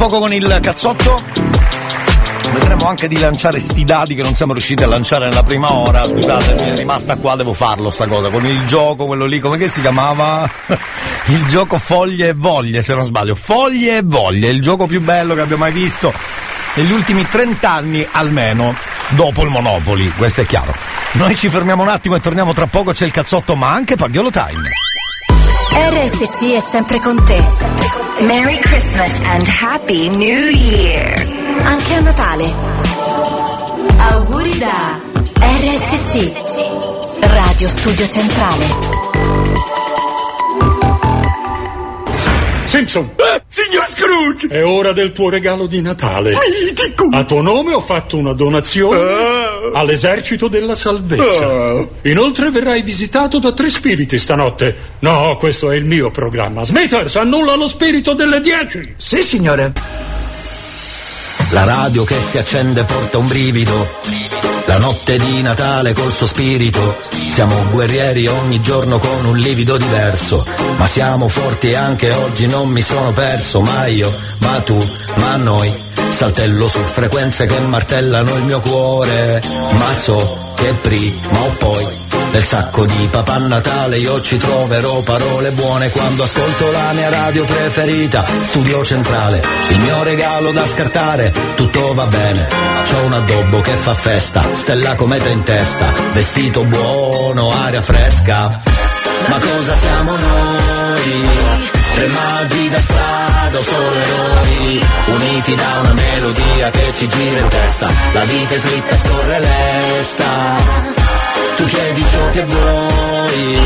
Poco con il cazzotto. Vedremo anche di lanciare sti dadi che non siamo riusciti a lanciare nella prima ora. Scusate, mi è rimasta qua, devo farlo sta cosa. Con il gioco, quello lì, come si chiamava? Il gioco Foglie e Voglie, se non sbaglio. Foglie e Voglie, il gioco più bello che abbia mai visto negli ultimi 30 anni almeno, dopo il Monopoli, questo è chiaro. Noi ci fermiamo un attimo e torniamo tra poco, c'è il cazzotto, ma anche Pagliolo Time. RSC è sempre con te. Merry Christmas and Happy New Year. Anche a Natale. Auguri da RSC. Radio Studio Centrale. Simpson! signor Scrooge! È ora del tuo regalo di Natale. Mitico! A tuo nome ho fatto una donazione all'esercito della salvezza. Inoltre verrai visitato da tre spiriti stanotte. No, questo è il mio programma. Smithers, annulla lo spirito delle dieci. Sì, signore. La radio che si accende porta un brivido. La notte di Natale col suo spirito. Siamo guerrieri ogni giorno con un livido diverso. Ma siamo forti anche oggi non mi sono perso. Ma io, ma tu, ma noi. Saltello su frequenze che martellano il mio cuore. Ma so che prima o poi nel sacco di Papà Natale io ci troverò parole buone quando ascolto la mia radio preferita, Studio Centrale. Il mio regalo da scartare, tutto va bene. C'ho un addobbo che fa festa, stella cometa in testa, vestito buono, aria fresca. Ma cosa siamo noi? Tre magi da strada solo eroi Uniti da una melodia che ci gira in testa. La vita è slitta, scorre lesta. Tu chiedi ciò che vuoi,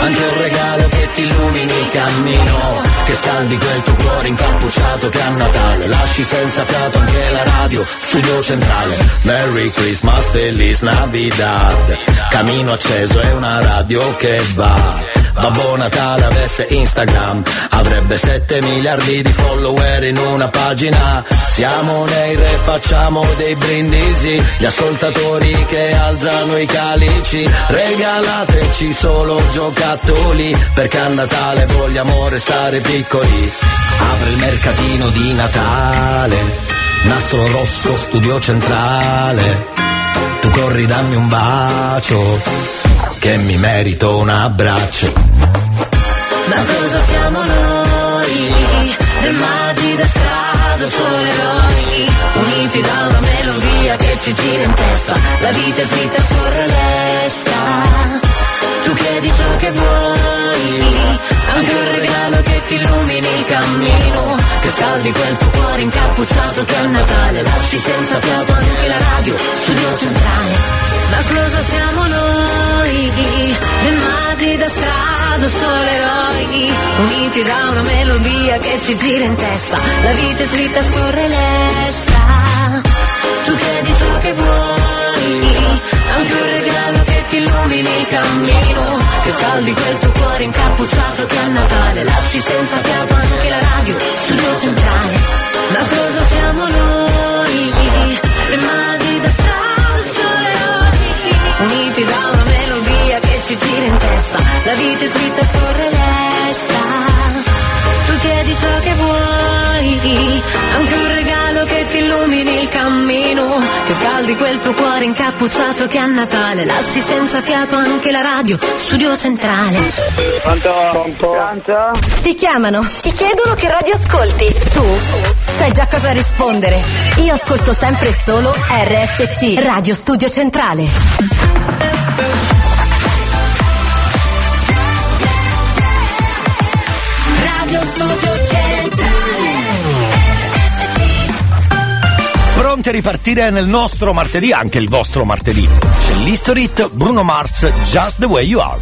anche un regalo che ti illumini il cammino, che scaldi quel tuo cuore incappucciato che a Natale. Lasci senza fiato anche la radio, studio centrale. Merry Christmas, Feliz Navidad, camino acceso è una radio che va. Babbo Natale avesse Instagram Avrebbe 7 miliardi di follower in una pagina. Siamo nei re, facciamo dei brindisi. Gli ascoltatori che alzano i calici. Regalateci solo giocattoli. Perché a Natale vogliamo restare piccoli. Apre il mercatino di Natale. Nastro rosso, studio centrale corri dammi un bacio, che mi merito un abbraccio. Ma cosa siamo noi? Dei magi da strada, solo eroi, uniti da una melodia che ci gira in testa. La vita è scritta scorre lesta. Tu chiedi ciò che vuoi, anche un regalo che ti illumini il cammino, che scaldi quel tuo cuore incappucciato che a Natale lasci senza fiato anche la radio, studio centrale. Ma cosa siamo noi? Dei magi da strada, solo eroi, uniti da una melodia che ci gira in testa. La vita è slitta, scorre lesta. Tu chiedi ciò che vuoi, anche un regalo che ti illumini il cammino, che scaldi quel tuo cuore incappucciato che a Natale lasci senza fiato anche la radio, studio centrale. Ma cosa siamo noi? Rimasi da strada, sole uniti da una melodia che ci gira in testa, la vita è scritta, scorre lesta. Tu chiedi ciò che vuoi, anche un regalo che ti illumini il cammino, che scaldi quel tuo cuore incappucciato che a Natale lasci senza fiato anche la radio, studio centrale. Pronto? Ti chiamano, ti chiedono che radio ascolti. Tu sai già cosa rispondere. Io ascolto sempre e solo RSC, Radio Studio Centrale. Studio Centrale. Pronti a ripartire nel nostro martedì, anche il vostro martedì. C'è l'Historit, Bruno Mars, Just the Way You Are.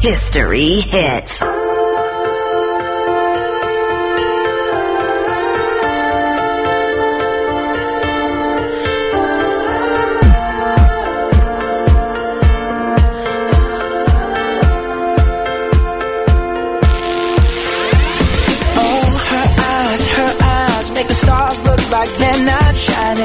History hits.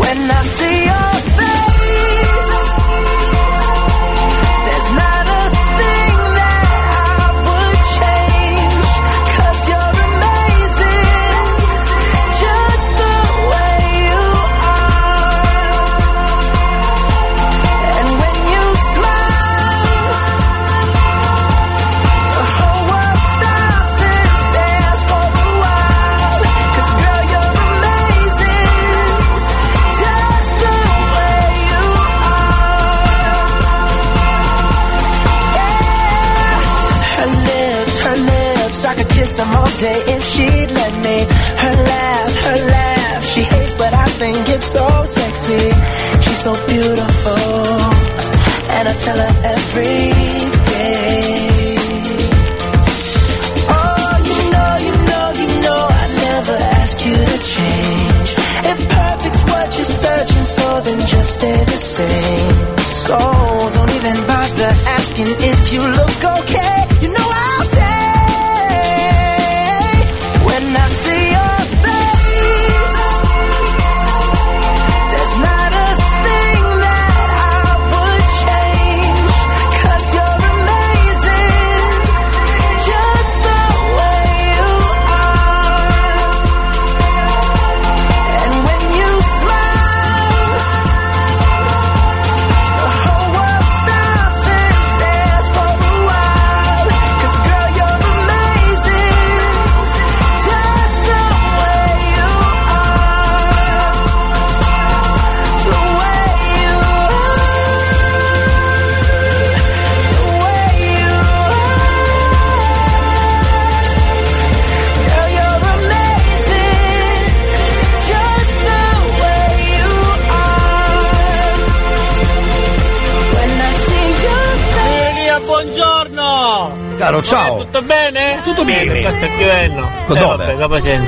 when I see your so sexy. She's so beautiful, and I tell her every day. Oh, you know, you know, you know, I never ask you to change. If perfect's what you're searching for, then just stay the same. So don't even bother asking if you look okay. Ma Eh, dove? vabbè.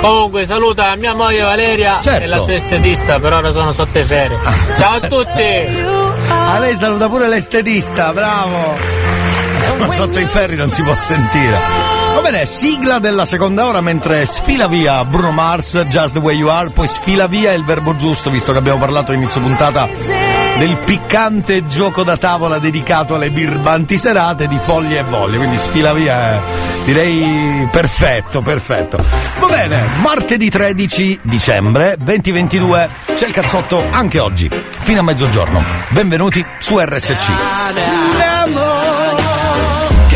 Comunque saluta mia moglie Valeria Certo. e la sua estetista, per ora sono sotto i ferie. Ciao a tutti! A lei saluta pure l'estetista, bravo. Ma sotto i ferri non si può sentire. Va bene, sigla della seconda ora mentre sfila via Bruno Mars, Just the Way You Are, poi sfila via il verbo giusto, visto che abbiamo parlato all'inizio puntata del piccante gioco da tavola dedicato alle birbanti serate di foglie e voglie, quindi sfila via, eh, direi perfetto, perfetto. Va bene, martedì 13 dicembre 2022, c'è il cazzotto anche oggi, fino a mezzogiorno. Benvenuti su RSC.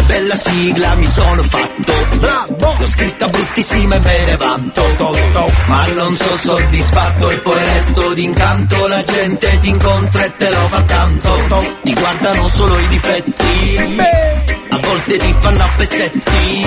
Bella sigla mi sono fatto. L'ho scritta bruttissima e me ne vanto. Ma non sono soddisfatto e poi resto d'incanto. La gente ti incontra e te lo fa tanto. Ti guardano solo i difetti A volte ti fanno a pezzetti.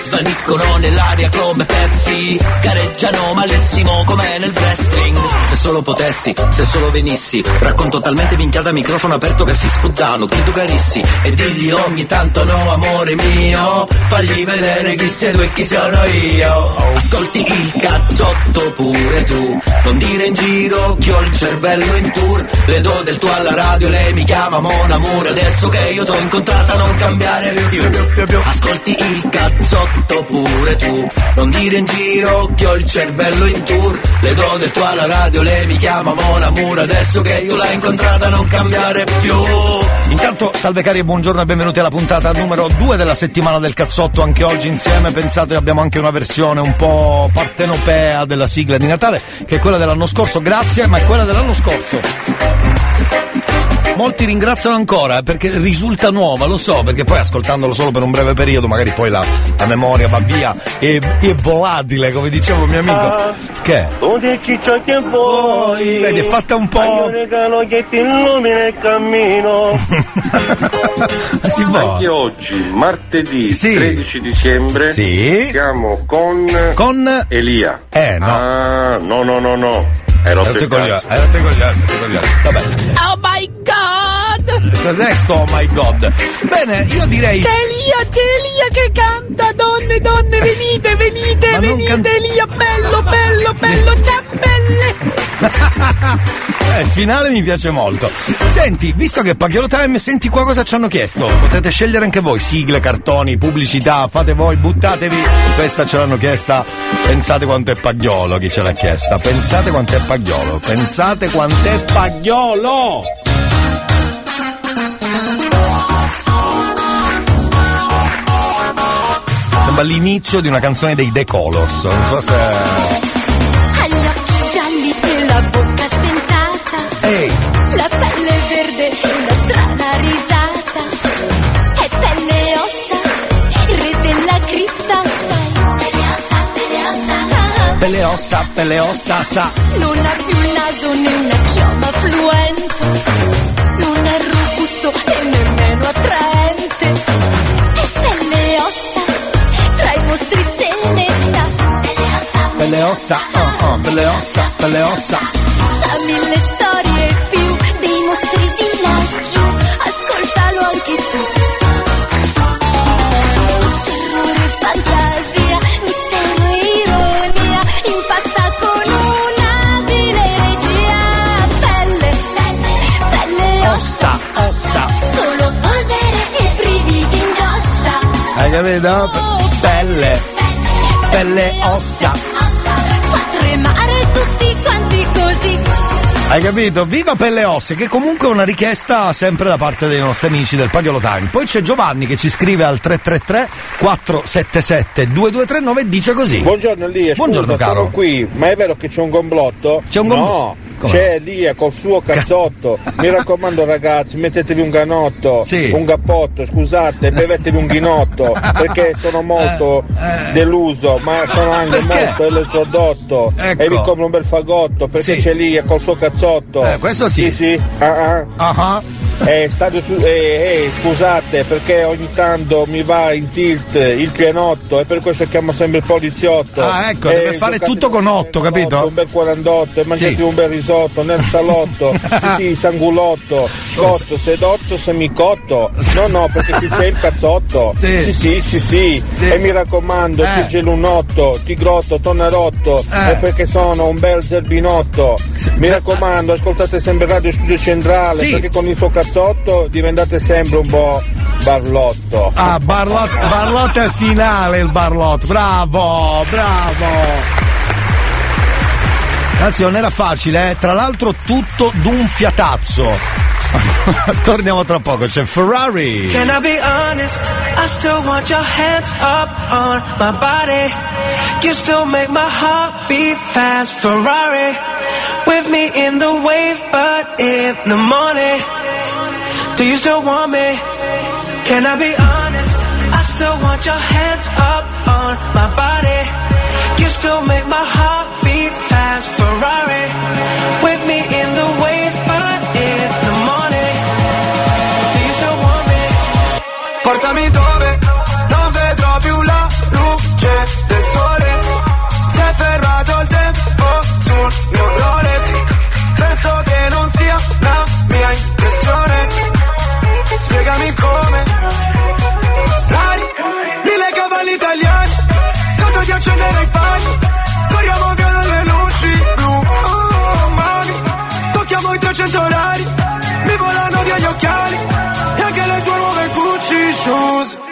Svaniscono nell'aria come Pepsi. Gareggiano malissimo come nel wrestling. Se solo potessi, se solo venissi Racconto talmente minchiata a microfono aperto che si scuddano Chiedo carissi. E digli ogni tanto no amore mio Fagli vedere chi sei tu e chi sono io. Ascolti il cazzotto pure tu. Non dire in giro che ho il cervello in tour. Le do del tuo alla radio lei mi chiama Mon Amour. Adesso che io t'ho incontrata non cambiare più Ascolti il cazzotto pure tu Non dire in giro che ho il cervello in tour Le do del tuo alla radio lei mi chiama Mon Amour Adesso che io l'hai incontrata non cambiare più Intanto, salve cari e buongiorno e benvenuti alla puntata numero 2 della settimana del cazzotto. Anche oggi insieme, pensate, abbiamo anche una versione un po' partenopea della sigla di Natale, che è quella dell'anno scorso. Grazie, ma è quella dell'anno scorso. Molti ringraziano ancora eh, perché risulta nuova, lo so, perché poi ascoltandolo solo per un breve periodo, magari poi la, la memoria va via e è volatile, come diceva un mio amico. Che? Ciccio che Vedi, è fatta un po'. Hai un regalo che ti illumina il cammino si può. Anche oggi, martedì 13 dicembre, siamo con, con Elia. Eh, no. Ah, no, no, no, no. Hai rotto il coglioni, hai rotto i coglioni, hai rotto i coglioni. Vabbè. Oh my god! Cos'è sto oh my god? Bene, io direi. C'è Elia, c'è Elia che canta! Donne, donne, venite, venite, venite, can- Elia, bello, bello, bello, ciambelle! Eh, il finale mi piace molto. Senti, visto che è Paghiolo Time, senti qua cosa ci hanno chiesto. Potete scegliere anche voi, sigle, cartoni, pubblicità, fate voi, buttatevi. Questa ce l'hanno chiesta. Pensate quanto è Paghiolo chi ce l'ha chiesta. Pensate quanto è Paghiolo. Pensate quanto è Paghiolo. Sembra l'inizio di una canzone dei The Colors. Non so se. Bocca stentata. Ehi! La pelle verde e una strana risata. È pelle e ossa, il re della cripta, sai. Pelle ossa, pelle ossa, sa. Non ha più il naso né una chioma fluente. Non è robusto e nemmeno attraente. Ossa, oh, oh, per le ossa, per le ossa. Sa mille storie più dei mostri di laggiù. Ascoltalo anche tu. Terrore, fantasia, mistero e ironia. Impasta con un'abile regia. Pelle, pelle, pelle Ossa, ossa. Solo polvere e brividi indossa. Hai capito? Pelle, pelle, ossa. Fa tremare tutti quanti così. Hai capito? Viva Pelle Osse, che comunque è una richiesta sempre da parte dei nostri amici del Pagliolo Time. Poi c'è Giovanni che ci scrive al 333 477 2239 e dice così. Buongiorno Elia, Buongiorno, scusa, caro. sono qui, ma è vero che c'è un complotto? C'è un No, Com'è? c'è Elia col suo cazzotto. Mi raccomando ragazzi, mettetevi un ganotto, Sì. un cappotto, scusate, bevetevi un ghinotto, perché sono molto deluso, ma sono anche Eh, Perché? molto elettrodotto. Ecco. E vi compro un bel fagotto, perché Sì. c'è Elia col suo cazzotto. Eh, questo sì. Sì, sì. Ah, ah. Ah, Eh, stadio su- eh, eh, scusate perché ogni tanto mi va in tilt il pianotto e per questo chiamo sempre il poliziotto. Ah, ecco, deve fare tutto con otto, capito? Un bel 48 e mangiati Sì. un bel risotto nel salotto. sì, sì, sangulotto, scotto, sedotto, semicotto. No, no, perché qui c'è il cazzotto. Sì. Sì, sì, sì, sì. E mi raccomando, Eh. c'è gelunotto, tigrotto, tonnarotto, Eh. e perché sono un bel zerbinotto. Mi raccomando, ascoltate sempre Radio Studio Centrale, Sì. perché con il suo cazzotto diventate sempre un po' barlotto. Ah, Barlot, Barlot è finale il Barlot, bravo, bravo. Anzi, non era facile, eh? tra l'altro tutto d'un fiatazzo. Torniamo tra poco, c'è Ferrari. Can I be honest? I still want your hands up on my body. You still make my heart beat fast. Ferrari with me in the wave, but in the morning. Do you still want me? Can I be honest? I still want your hands up on my body. You still make my heart beat fast. Ferrari with me in the wave, but in the morning. Do you still want me? Portami dove non vedrò più la luce del sole. Si è fermato il tempo sul mio Rolex. Penso che non sia la mia impressione. Spiegami come.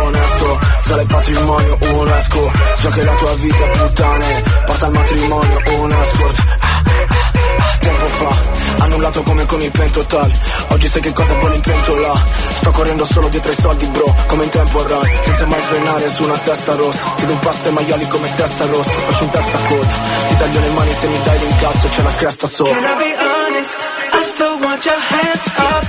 Onesto, sale patrimonio, un esco So che la tua vita puttane. Porta al matrimonio, un Ah, ah, ah, Tempo fa, annullato come con il pentotal Oggi sai che cosa vuole in pentola Sto correndo solo dietro ai soldi bro. Come in tempo run, senza mai frenare su una testa rossa. Ti do impasto ai maiali come testa rossa. Faccio un testa a coda Ti taglio le mani se mi dai l'incasso. C'è la cresta sopra. Can I be honest? I still want your hands up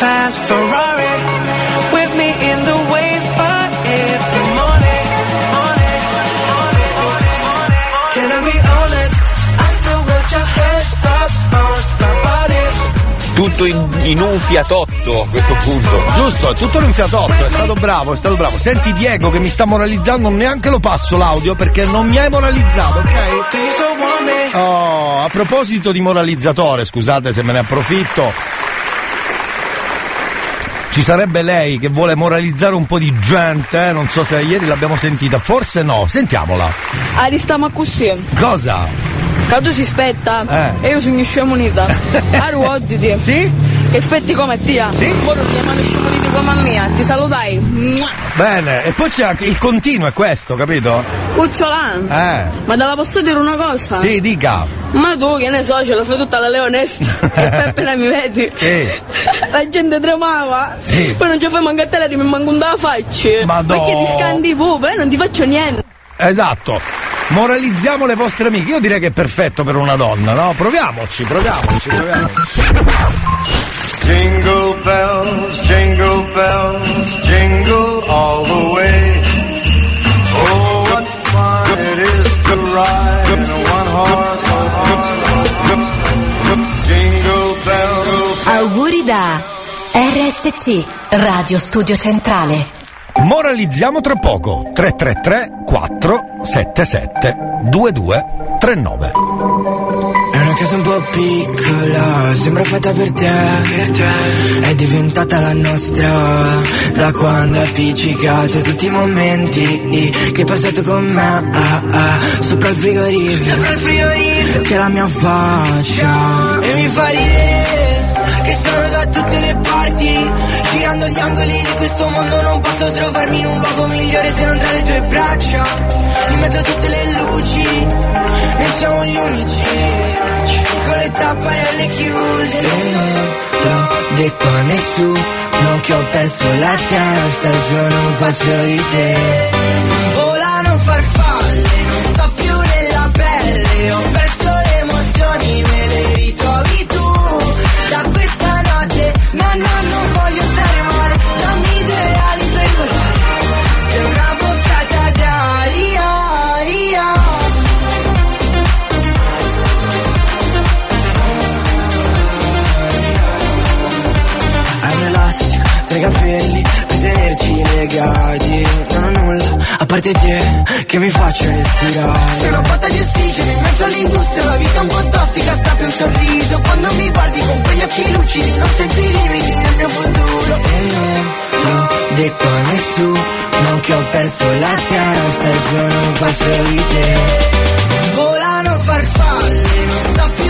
fast Ferrari With me in the wave but in the morning morning, morning, morning. Can I be honest? I still want your hands up on my body Tutto in, in un fiatotto a questo punto. Giusto, è tutto in un fiatotto, è stato bravo, è stato bravo. Senti Diego che mi sta moralizzando, neanche lo passo l'audio perché non mi hai moralizzato, ok? Oh, a proposito di moralizzatore, scusate se me ne approfitto. Ci sarebbe lei che vuole moralizzare un po' di gente, eh? non so se ieri l'abbiamo sentita, forse no, sentiamola. Ali stiamo così. Cosa? Quando si spetta, Eh. io sono scemunita. A ruotiti. Sì? Che spetti come tia. Sì? Ora ti chiamano scemuniti come a mia. Ti salutai. Bene, e poi c'è anche il continuo, è questo, capito? Cucciolan. Eh. Ma te la posso dire una cosa? Sì, dica. Ma tu che ne so, ce la fai tutta la leonessa. e poi appena mi vedi. Sì. La gente tremava. Sì. Poi non ci fai mancare te, mi manco da faccia. Madò. Perché ti scandi pure, non ti faccio niente. Esatto. Moralizziamo le vostre amiche. Io direi che è perfetto per una donna, no? Proviamoci, proviamoci, proviamoci. Jingle bells, jingle bells, jingle all the way. Oh, what fun it is to ride in a one horse Jingle bells. Auguri da RSC, Radio Studio Centrale. Moralizziamo tra poco. 333 477 2239. È casa un po' piccola, sembra fatta per te. È diventata la nostra da quando hai appiccicato tutti i momenti che hai passato con me. Ah, ah, sopra il frigorifero. C'è la mia faccia. E mi fa ridere che sono da tutte le parti. Girando gli angoli di questo mondo non posso trovarmi in un luogo migliore se non tra le tue braccia. In mezzo a tutte le luci, noi siamo gli unici. Con le tapparelle chiuse. L'ho detto a nessuno che ho perso la testa, sono un pazzo di te. Volano farfalle, non sto più nella pelle, ho perso le emozioni, me le ritrovi tu. Da questa notte, no, no, non voglio stare male, i capelli per tenerci legati Non ho nulla a parte te che mi faccia respirare. Sei una botta di ossigeno in mezzo all'industria La vita un po' tossica sta per un sorriso. Quando mi guardi con quegli occhi lucidi Non sento i limiti nel mio futuro. E non l'ho detto a nessuno che ho perso la testa E sono un pazzo di te. Volano farfalle, non sto più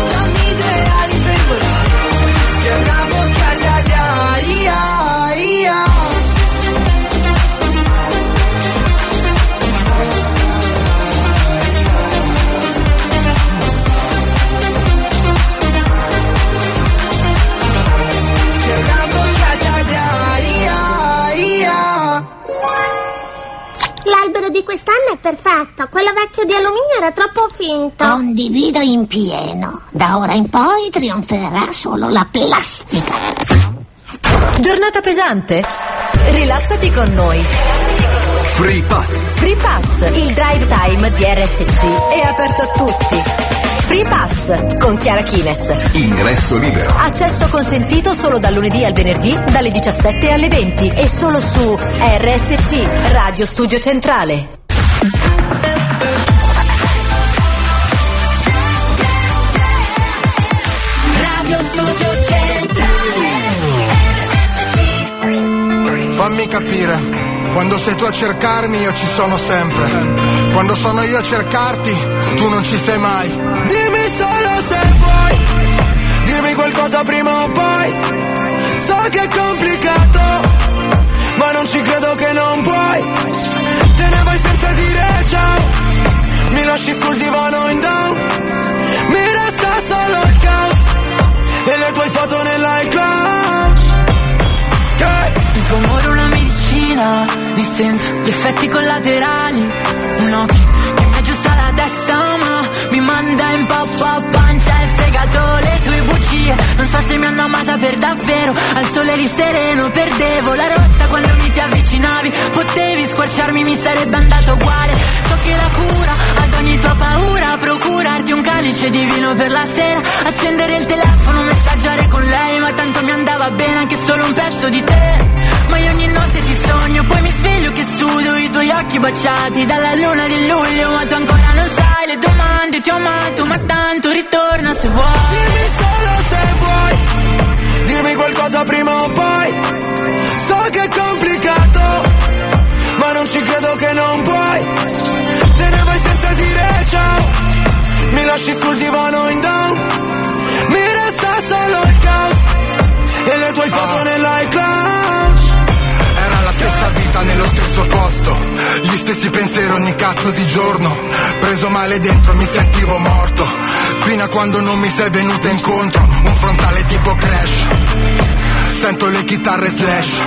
quest'anno è perfetto, quello vecchio di alluminio era troppo finto. Condivido in pieno. Da ora in poi trionferà solo la plastica. Giornata pesante? Rilassati con noi. Free Pass. Free Pass, il drive time di RSC è aperto a tutti. Free Pass con Chiara Kines. Ingresso libero. Accesso consentito solo dal lunedì al venerdì dalle 17 alle 20 e solo su RSC Radio Studio Centrale. Radio Studio Centrale. Fammi capire, quando sei tu a cercarmi io ci sono sempre. Quando sono io a cercarti, tu non ci sei mai. Dimmi solo se vuoi, dirmi qualcosa prima o poi. So che è complicato, ma non ci credo che non puoi. Te ne ciao, mi lasci sul divano in down. Mi resta solo il caos e le tue foto nell'iCloud. Yeah. Il tuo amore è una medicina, mi sento gli effetti collaterali. Un occhio che mi aggiusta la testa, ma mi manda in pappa pancia e fegato bugie Non so se mi hanno amata per davvero. Al sole lì sereno perdevo la rotta. Quando mi ti avvicinavi Potevi squarciarmi mi sarebbe andato uguale. So che la cura ad ogni tua paura Procurarti un calice di vino per la sera. Accendere il telefono, messaggiare con lei Ma tanto mi andava bene anche solo un pezzo di te. Ma io ogni notte ti sogno Poi mi sveglio che sudo i tuoi occhi baciati Dalla luna di luglio Ma tu ancora non sai le domande Ti ho amato ma tanto ritorna se vuoi. Dimmi solo se vuoi Dirmi qualcosa prima o poi. So che è complicato Ma non ci credo che non puoi. Te ne vai senza dire ciao Mi lasci sul divano in down. Mi resta solo il caos E le tue foto nell'iCloud. Era la stessa vita nello stesso posto. Gli stessi pensieri ogni cazzo di giorno. Preso male dentro mi sentivo morto. Fino a quando non mi sei venuta incontro Un frontale tipo crash. Sento le chitarre slash.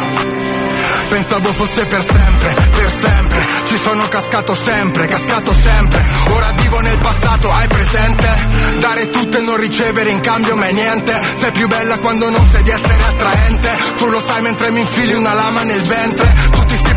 Pensavo fosse per sempre, per sempre. Ci sono cascato sempre, cascato sempre. Ora vivo nel passato, hai presente? Dare tutto e non ricevere in cambio mai niente. Sei più bella quando non sai di essere attraente. Tu lo sai mentre mi infili una lama nel ventre. Sti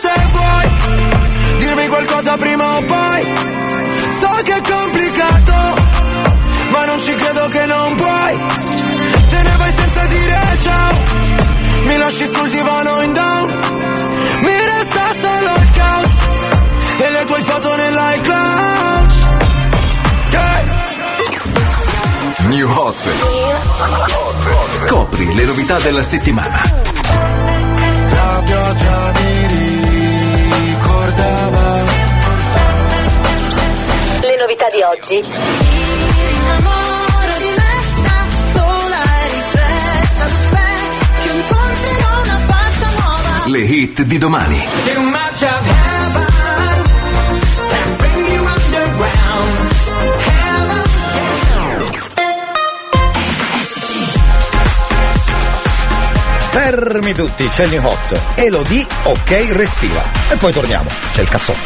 se vuoi Dirmi qualcosa prima o poi So che è complicato Ma non ci credo che non puoi Te ne vai senza dire ciao Mi lasci sul divano in down Mi resta solo il caos E le tue foto nell'iCloud yeah. New Hot. Scopri le novità della settimana. La pioggia mi ricordava Le novità di oggi. Le hit di domani. Fermi tutti, c'è il New Hot. Elodie, ok, respira. E poi torniamo. C'è il cazzotto.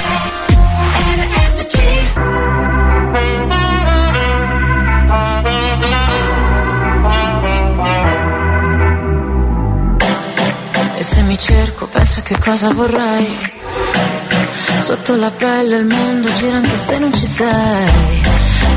E se mi cerco, penso che cosa vorrei. Sotto la pelle il mondo gira anche se non ci sei.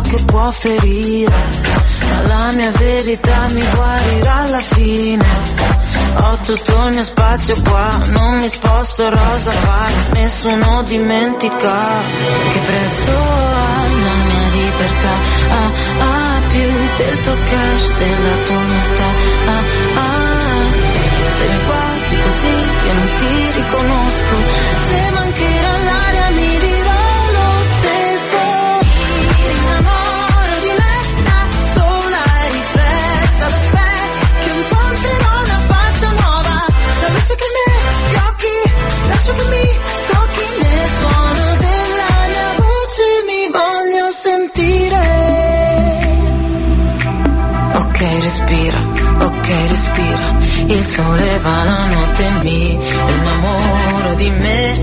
Che può ferire Ma la mia verità mi guarirà alla fine. Ho tutto il mio spazio qua, non mi sposto rosa pari Nessuno dimentica che prezzo ha la mia libertà. Ah, ah, più del tuo cash, della tua umiltà Ah, ah, se mi guardi così io non ti riconosco. Se mancherà respira, ok, respira. Il sole va la notte in mi innamoro di me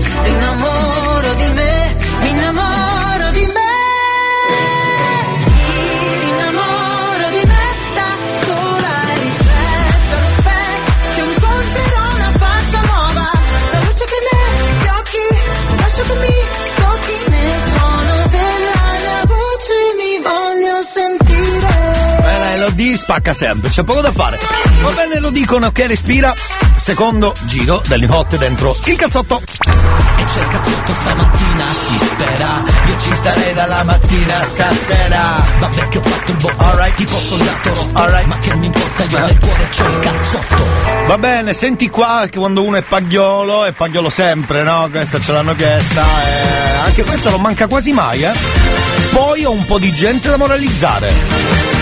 spacca sempre, c'è poco da fare. Va bene, lo dicono che respira. Secondo giro del hot dentro il cazzotto. E c'è il cazzotto stamattina, si spera. Io ci starei dalla mattina stasera. Vabbè che ho fatto il bo, alright, tipo soldato rotto. Alright, ma che mi importa, io nel cuore c'ho il cazzotto. Va bene, senti qua che quando uno è pagliolo, è pagliolo sempre, no? Questa ce l'hanno chiesta. Eh, anche questa non manca quasi mai, eh? Poi ho un po' di gente da moralizzare.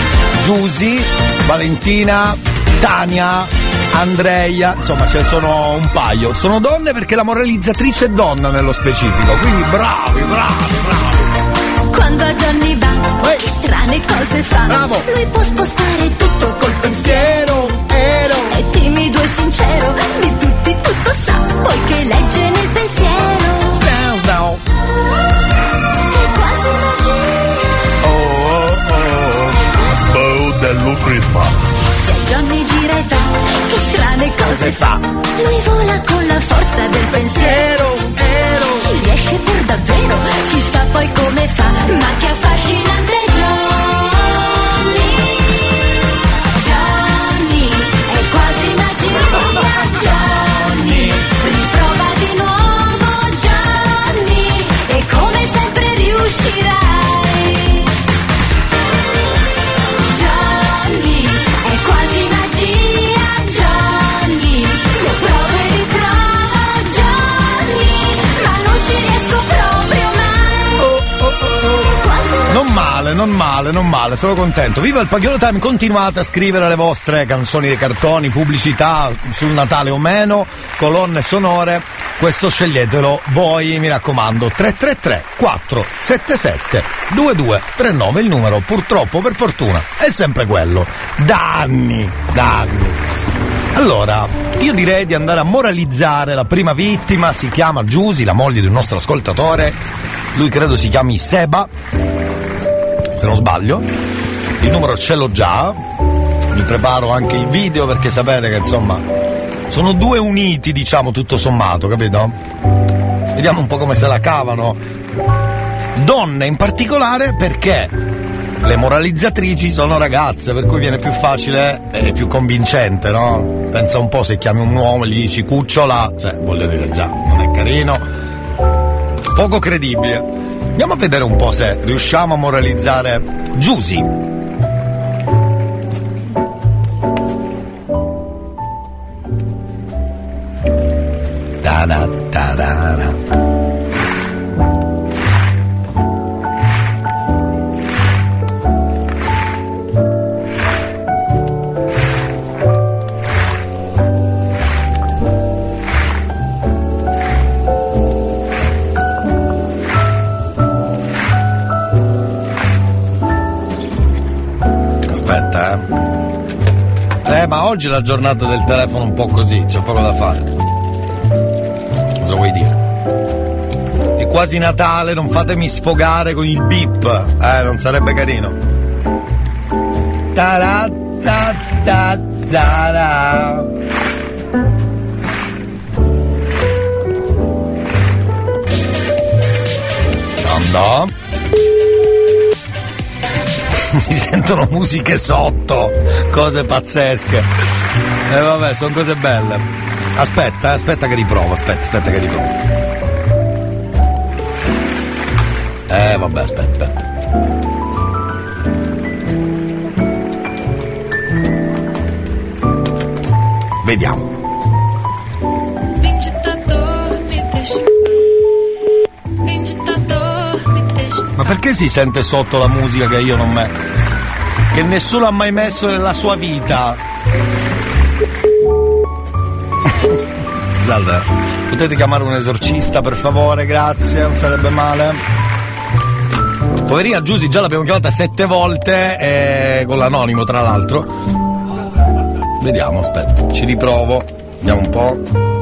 Giusy, Valentina, Tania, Andreia, insomma ce ne sono un paio. Sono donne perché la moralizzatrice è donna nello specifico, quindi bravi, bravi, bravi. Quando a Johnny va, che strane cose fa. Bravo. Lui può spostare tutto col pensiero. Ero. È timido e sincero, di tutti tutto sa, poiché legge nel pensiero. Bello Christmas. Se Johnny gira e va, che strane cose fa. Lui vola con la forza del pensiero. Ci riesce per davvero, chissà poi come fa, ma che affascinante Johnny. Male, non male, non male, sono contento. Viva il Pagliolo Time, continuate a scrivere le vostre canzoni dei cartoni, pubblicità sul Natale o meno, colonne sonore. Questo sceglietelo voi, mi raccomando. 333 477 2239 il numero, purtroppo, per fortuna, è sempre quello. Da anni, da anni. Allora, io direi di andare a moralizzare la prima vittima, si chiama Giusy, la moglie di un nostro ascoltatore. Lui credo si chiami Seba, se non sbaglio. Il numero ce l'ho già. Mi preparo anche il video perché sapete che insomma sono due uniti, diciamo, tutto sommato, capito? Vediamo un po' come se la cavano. Donne in particolare perché le moralizzatrici sono ragazze, per cui viene più facile e più convincente, no? Pensa un po' se chiami un uomo e gli dici cucciola, cioè voglio dire già, non è carino, poco credibile. Andiamo a vedere un po' se riusciamo a moralizzare Giusy. Da-da, da-da-da. Aspetta, oggi è la giornata del telefono un po' così, c'è poco da fare. Cosa vuoi dire? È quasi Natale, non fatemi sfogare con il beep. Eh, non sarebbe carino. Ta-ra, ta Mi sentono musiche sotto, cose pazzesche. E eh, vabbè, sono cose belle. Aspetta, eh, aspetta che riprovo, aspetta, aspetta che riprovo. Eh vabbè, aspetta, aspetta. Vediamo. Ma perché si sente sotto la musica che io non me. che nessuno ha mai messo nella sua vita? Scusate, potete chiamare un esorcista per favore, grazie, non sarebbe male. Poverina Giusy già l'abbiamo chiamata sette volte, eh, con l'anonimo tra l'altro. Vediamo, aspetta, ci riprovo. Vediamo un po'.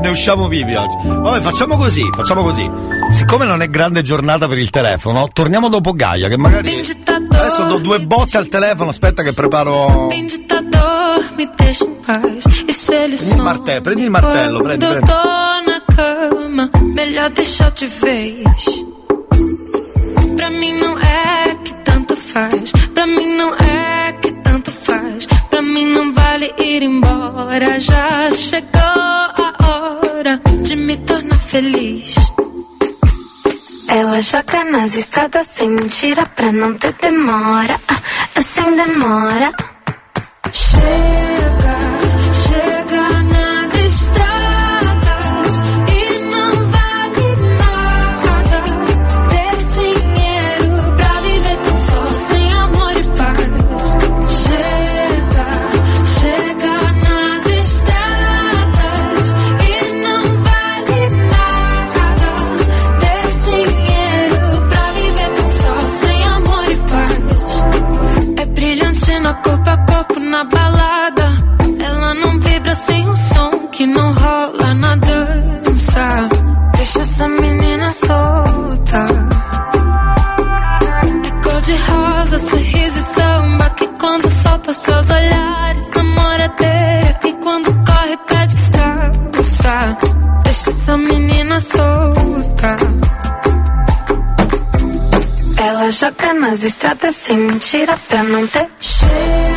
Non ne usciamo vivi oggi. Vabbè, facciamo così, facciamo così. Siccome non è grande giornata per il telefono, torniamo dopo Gaia, che magari. Adesso do due botte al telefono, aspetta che preparo. Prendi il martello, prendi il martello, prendi, prendi. Melhor deixar de vez. Pra mim não faz. Pra mim não é que tanto faz. Pra mim não vale ir embora. Já chegou nas estradas sem mentira pra não ter demora. Eu sem demora. Chega nas estradas sem mentira pra não ter. Chega,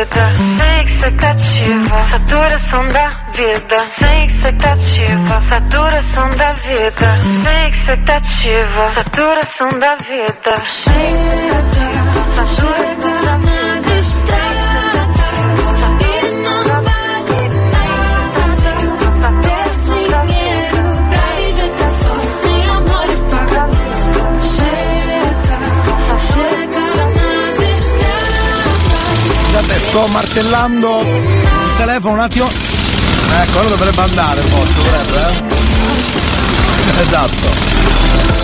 vida. Sem expectativa, saturação da vida. Sem expectativa, saturação da vida. Sem expectativa, saturação da vida. Chega, chega nas sto martellando il telefono un attimo. Ecco, ora dovrebbe andare forse, dovrebbe, eh? Esatto.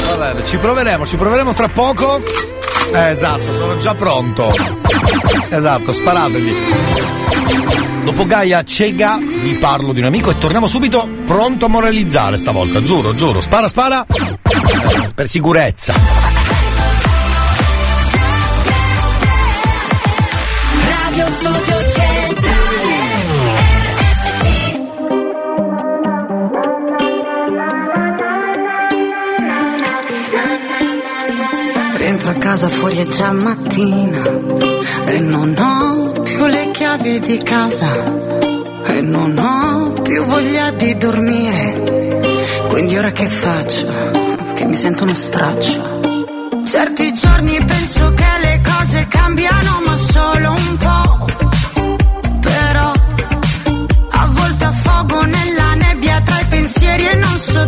Va bene, ci proveremo, ci proveremo tra poco. Eh, esatto, sono già pronto. Esatto, sparategli. Dopo Gaia Cega vi parlo di un amico e torniamo subito pronto a moralizzare stavolta, giuro, giuro. Spara, spara. Eh, Per sicurezza. Radio Studio Centrale Rientro a casa fuori è già mattina e non ho più le chiavi di casa e non ho più voglia di dormire. Quindi ora che faccio? Che mi sento uno straccio. Certi giorni penso che le cose cambiano ma solo un po'. Pensieri e non so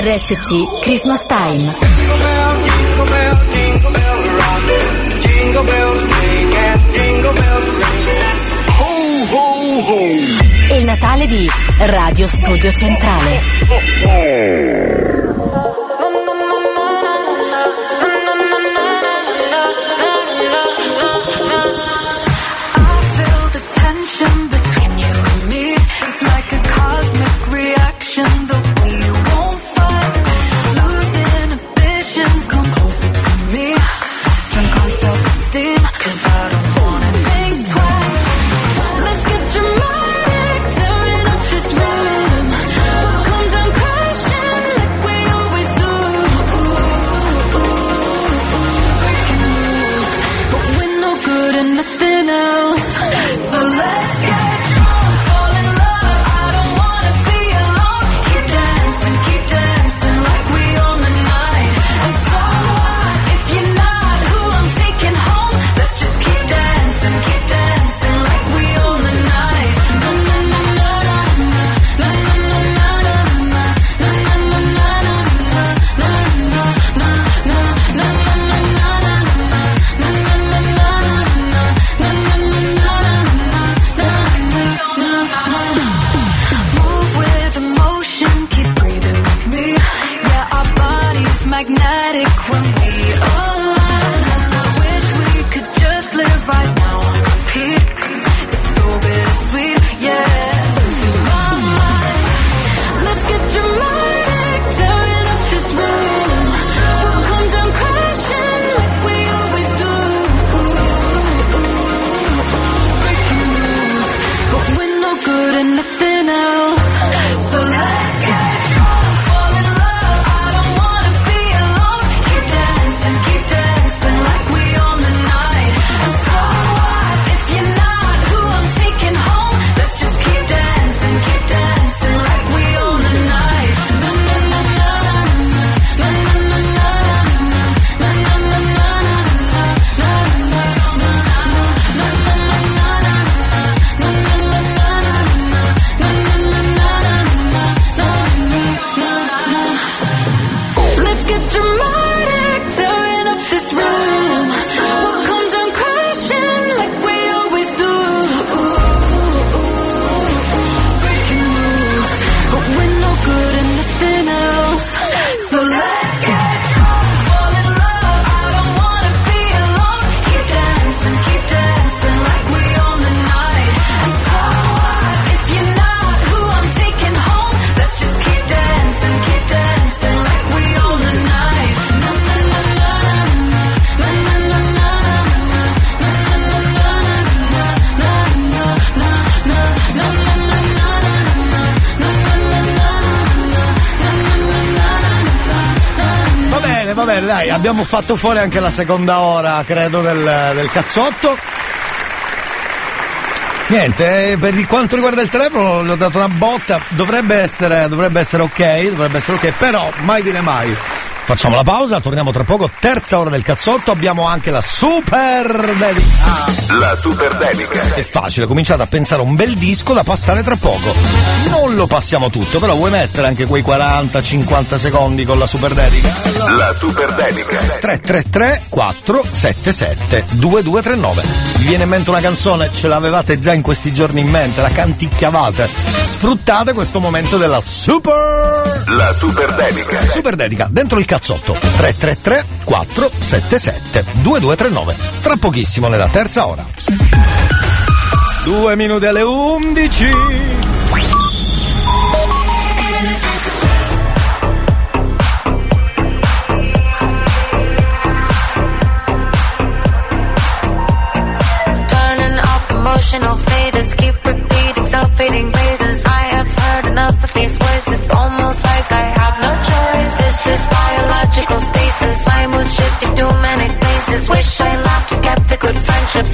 RSC Christmas Time. Il Natale di Radio Studio Centrale. abbiamo fatto fuori anche la seconda ora, credo, del, del cazzotto. Niente, eh, per quanto riguarda il telefono gli ho dato una botta, dovrebbe essere, dovrebbe essere ok, dovrebbe essere ok, però mai dire mai. Facciamo la pausa, torniamo tra poco. Terza ora del cazzotto, abbiamo anche la super dedica. La super dedica. È facile, cominciate a pensare a un bel disco da passare tra poco. Non lo passiamo tutto, però vuoi mettere anche quei 40-50 secondi con la super dedica? La super dedica. 333 477 2239. Vi viene in mente una canzone, ce l'avevate già in questi giorni in mente, la canticchiavate. Sfruttate questo momento della super la super dedica. Super dedica dentro il cazzotto 333 477 2239. Tra pochissimo nella terza ora. Due minuti alle 11.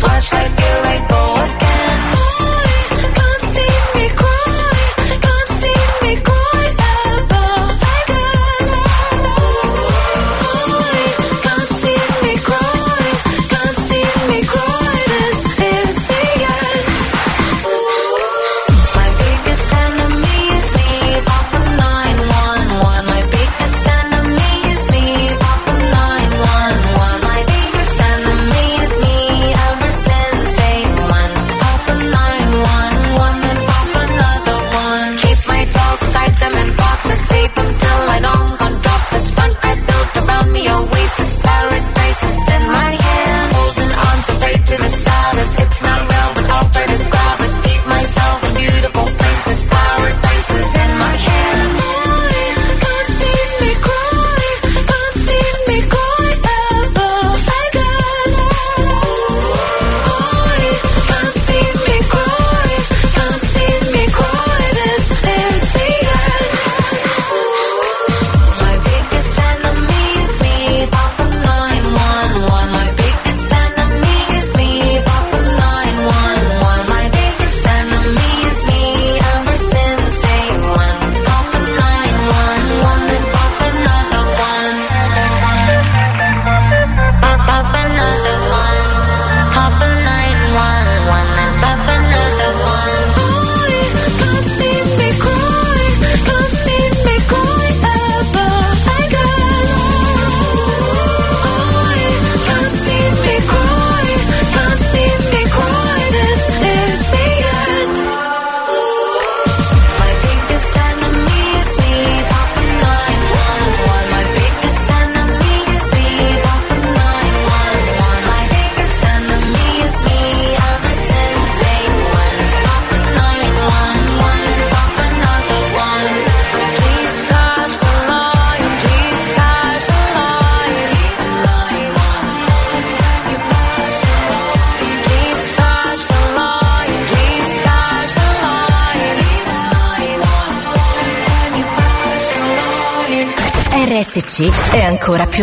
watch like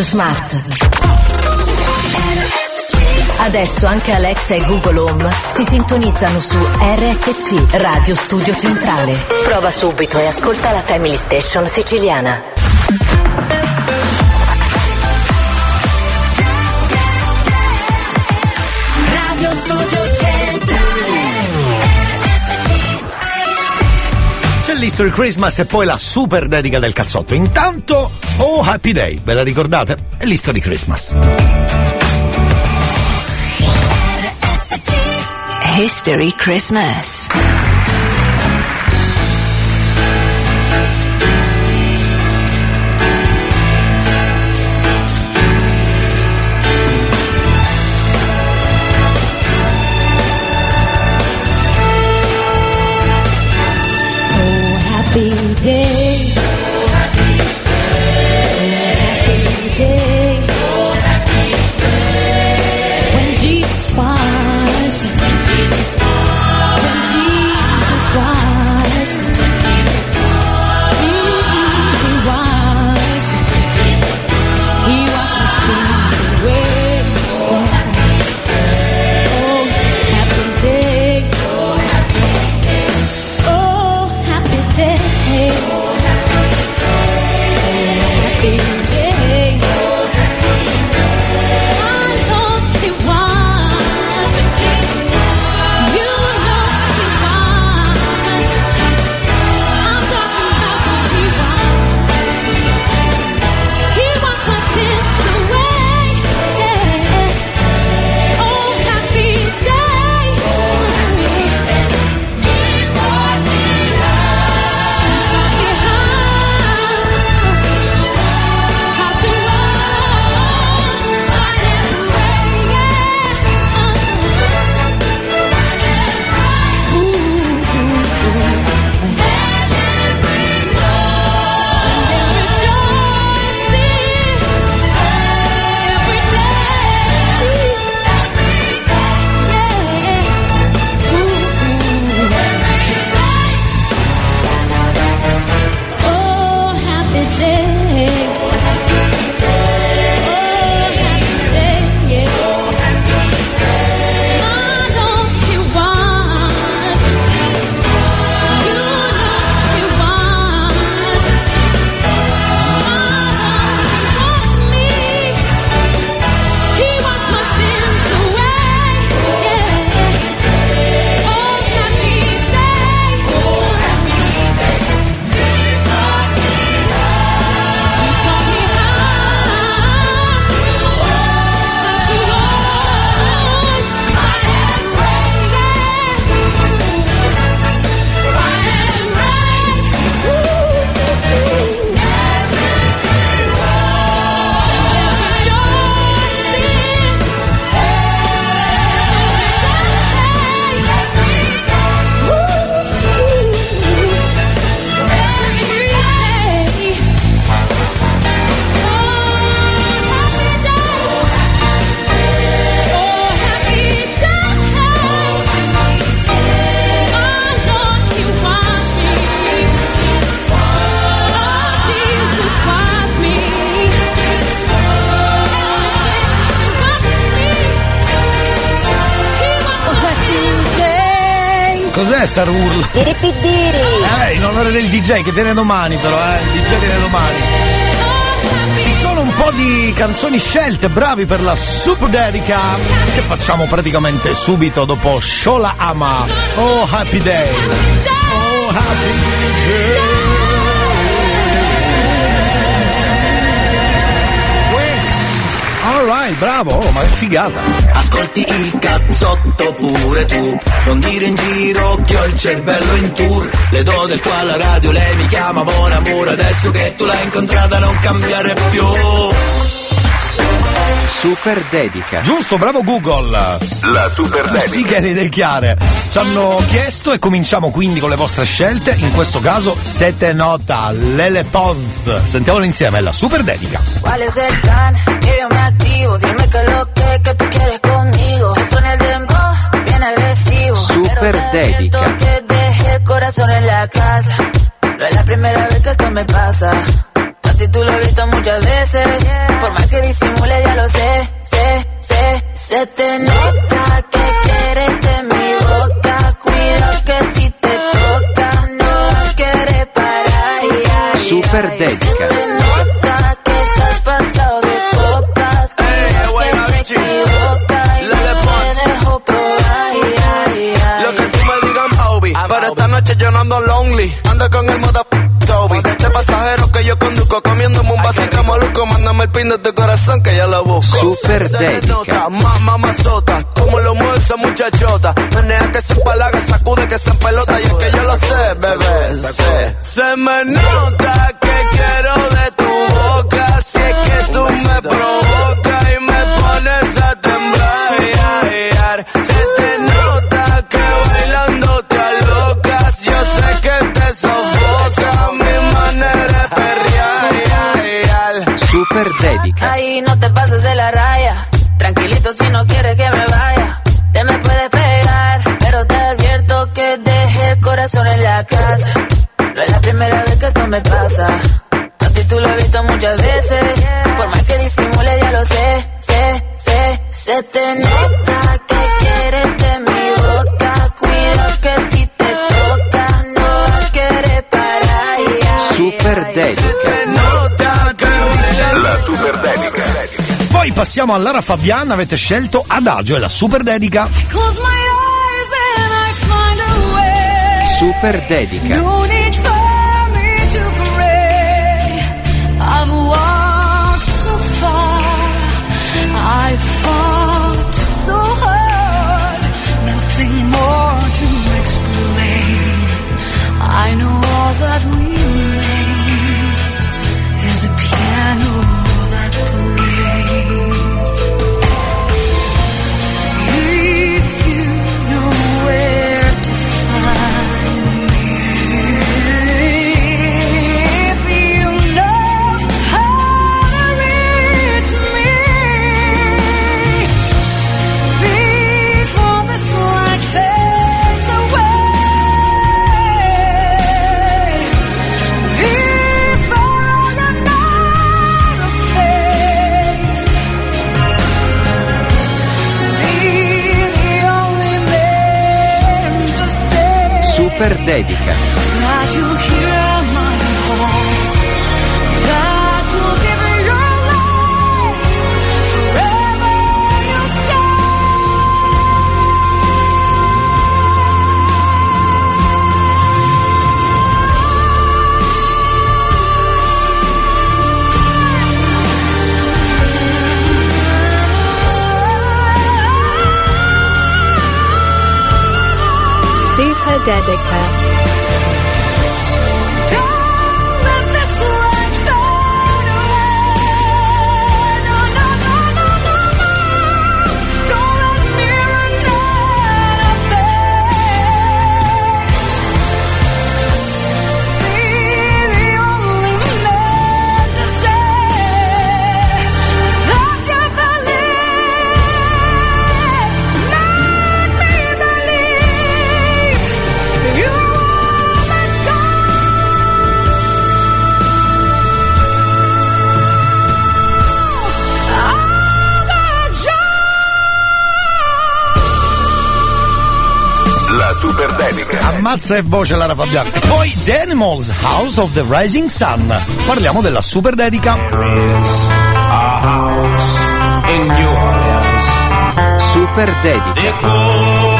Radio Smart. Adesso anche Alexa e Google Home si sintonizzano su RSC Radio Studio Centrale. Prova subito e ascolta la Family Station siciliana. History Christmas e poi la super dedica del cazzotto. Intanto, oh happy day, ve la ricordate? È l'History Christmas. History Christmas. Che viene domani però, eh. Il DJ viene domani. Ci sono un po' di canzoni scelte, bravi per la super dedica che facciamo praticamente subito dopo Shola Ama. Oh Happy Day. Oh Happy bravo, oh, ma che figata. Ascolti il cazzotto pure tu, non dire in giro che ho il cervello in tour. Le do del tuo alla radio, lei mi chiama buon amore, adesso che tu l'hai incontrata non cambiare più. Super dedica. Giusto, bravo Google. La super dedica. Sì che le idee chiare. Ci hanno chiesto e cominciamo quindi con le vostre scelte. In questo caso Sete Nota, Lele Pons. Sentiamolo insieme, è la super dedica. ¿Cuál es el plan? Que lo que, que tú quieres conmigo. Que suene el dembow, bien agresivo. Super dedica. que dejé el corazón en la casa. No es la primera vez que esto me pasa. A ti tú lo he visto muchas veces. Por más que disimule, ya lo sé, sé, sé. Se te nota que quieres de mi boca. Cuidado que si te toca, no quieres parar. Super dedica. Mándame el pin de tu corazón que ya lo busco. Super nota, ma- mamazota. Como lo mueve esa muchachota. Menea que se empalaga, sacude que se empelota. Y es que yo lo sé, bebé. sé. Se me nota que quiero de tu boca. Si es que tú me provocas Tranquilito si no quieres que me vaya. Te me puedes pegar, pero te advierto que dejé el corazón en la casa. No es la primera vez que esto me pasa. A ti tú lo he visto muchas veces. Por más que disimule, ya lo sé, sé, sé. Se te nota que quieres de mi boca. Cuidado que si te toca, no quieres parar. Ay, ay, Super ay. dedica. La super dedica. Poi passiamo a Lara Fabian, avete scelto Adagio e la super dedica. Close my eyes and I find a way. Super dedica. No need for me to pray. I've walked so far. I fought so hard. Nothing more to explain. I know all that Super dedica. Super ammazza e voce Lara Fabiano. E poi The Animals House of the Rising Sun. Parliamo della super dedica. in New Orleans. Super dedica.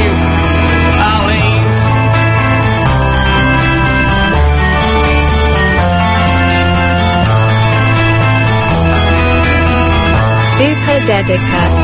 New Orleans. Super Dedica.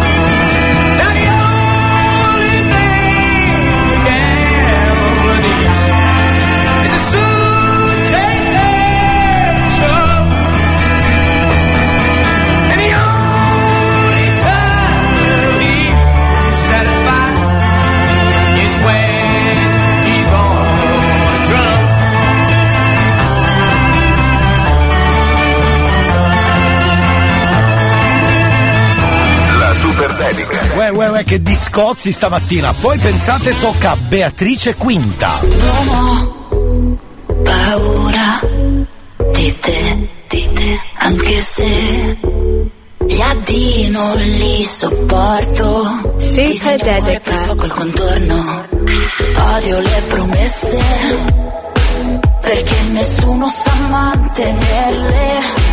Che discozzi stamattina. Poi pensate tocca a Beatrice Quinta. Non ho paura di te, di te, anche se gli addii non li sopporto. Super Disegno amore dedica. il contorno. Odio le promesse perché nessuno sa mantenerle.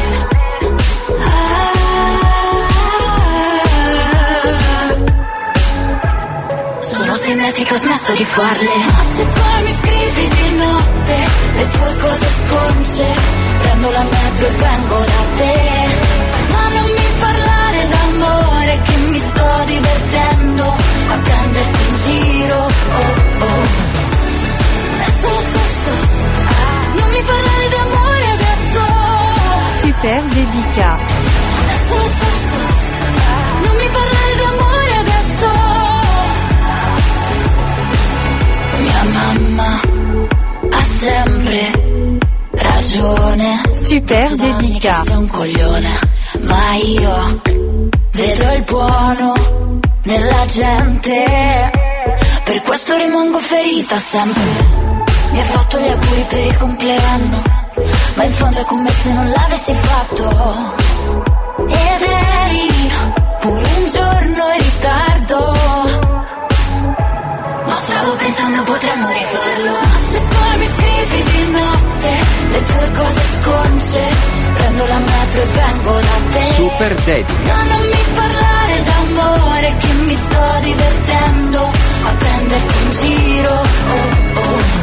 Sei mesi che ho smesso di farle. Ma se poi mi scrivi di notte Le tue cose sconce Prendo la metro e vengo da te. Ma non mi parlare d'amore Che mi sto divertendo A prenderti in giro. Oh oh. È solo sesso Non mi parlare d'amore adesso. Super Dedica. È solo sesso mamma ha sempre ragione. Super dedica. sei un coglione, ma io vedo il buono nella gente. Per questo rimango ferita sempre. Mi ha fatto gli auguri per il compleanno, ma in fondo è come se non l'avessi fatto. Ed eri pure un giorno in ritardo. Stavo pensando potremmo rifarlo. Ma se poi mi scrivi di notte Le tue cose sconce Prendo la metro e vengo da te. Super dedica. Ma non mi parlare d'amore Che mi sto divertendo A prenderti in giro. Oh oh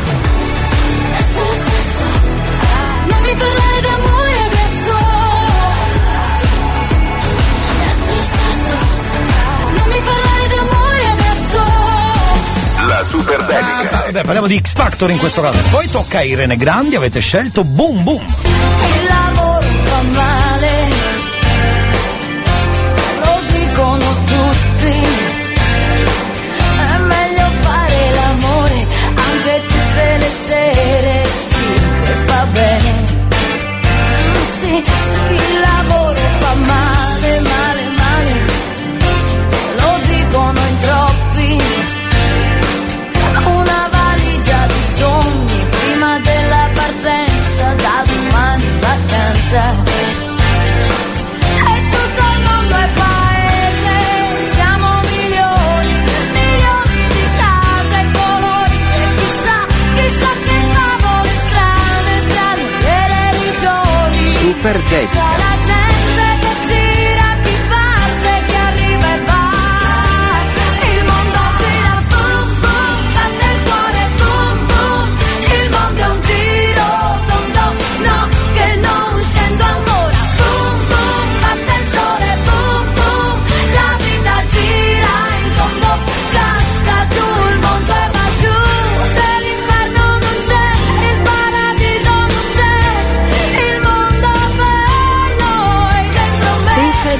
super dedica. Vabbè, parliamo di X Factor in questo caso. Poi tocca a Irene Grandi, avete scelto Boom Boom. Perfect.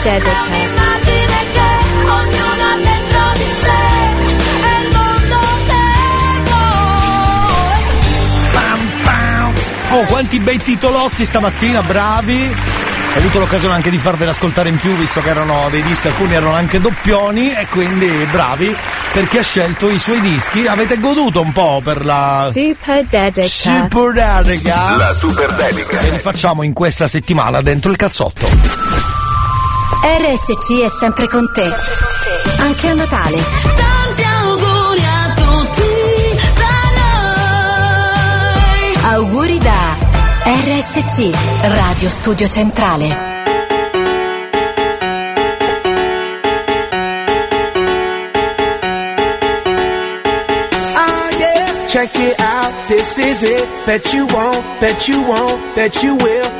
Vuoi. Oh, quanti bei titolozzi stamattina, bravi! Ho avuto l'occasione anche di farveli ascoltare in più, visto che erano dei dischi, alcuni erano anche doppioni, e quindi bravi perché ha scelto i suoi dischi. Avete goduto un po' per la Super Dedica. Super Dedica. La super dedica. Che rifacciamo in questa settimana dentro il cazzotto. RSC è sempre con te. Anche a Natale. Tanti auguri a tutti da noi. Auguri da RSC, Radio Studio Centrale. Ah, yeah. Check it out, this is it. Bet you won't, bet you won't, bet you will.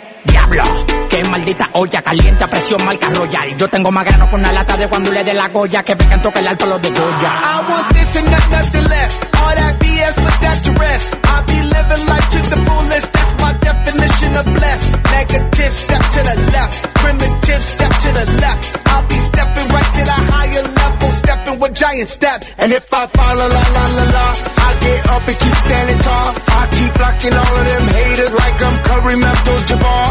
Diablo, qué maldita olla caliente a presión marca royal. Yo tengo más grano con una lata de cuando le dé la goya que vengan toque el alto los de Goya. I want this and not nothing less. All that BS, put that to rest. I be living life to the fullest. That's my definition of blessed. Negative, step to the left. Primitive, step to the left. I'll be stepping right to the higher level, stepping with giant steps. And if I fall, la la la la la, I get up and keep standing tall. I keep blocking all of them haters like I'm Curry Abdul-Jabbar.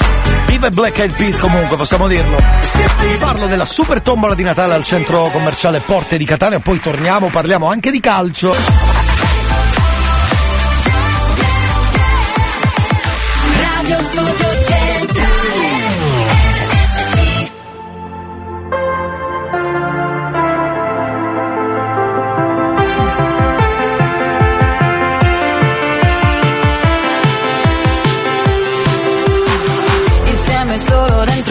Viva Black Eyed Peas comunque, possiamo dirlo. Parlo della super tombola di Natale al centro commerciale Porte di Catania, poi torniamo, parliamo anche di calcio. Radio Studio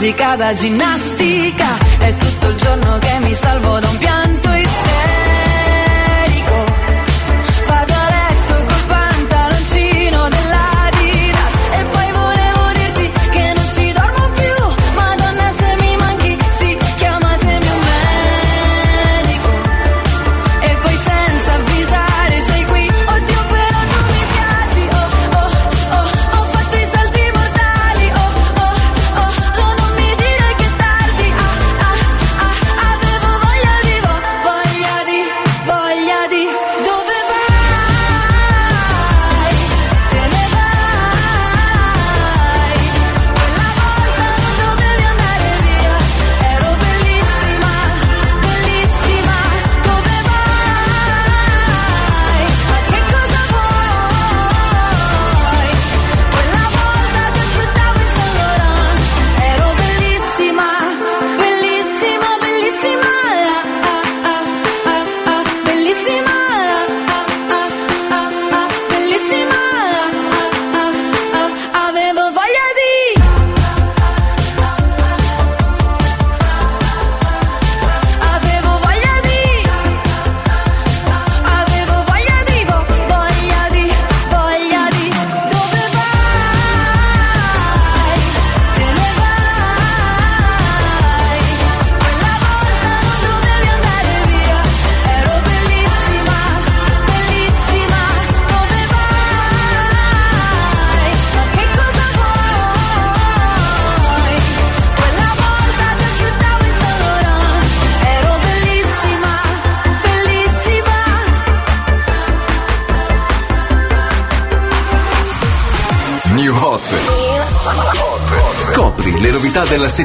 de cada dinastia.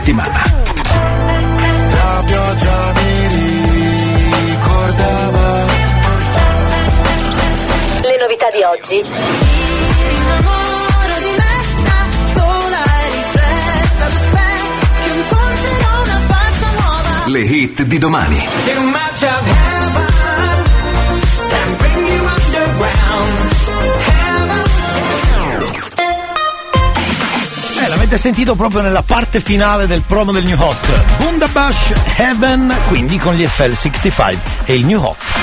settimana. La pioggia mi ricordava le novità di oggi. le hit di domani. Eh, l'avete sentito proprio nella parte finale del promo del New Hot. Bundabash Heaven, quindi con gli FL65 e il New Hot.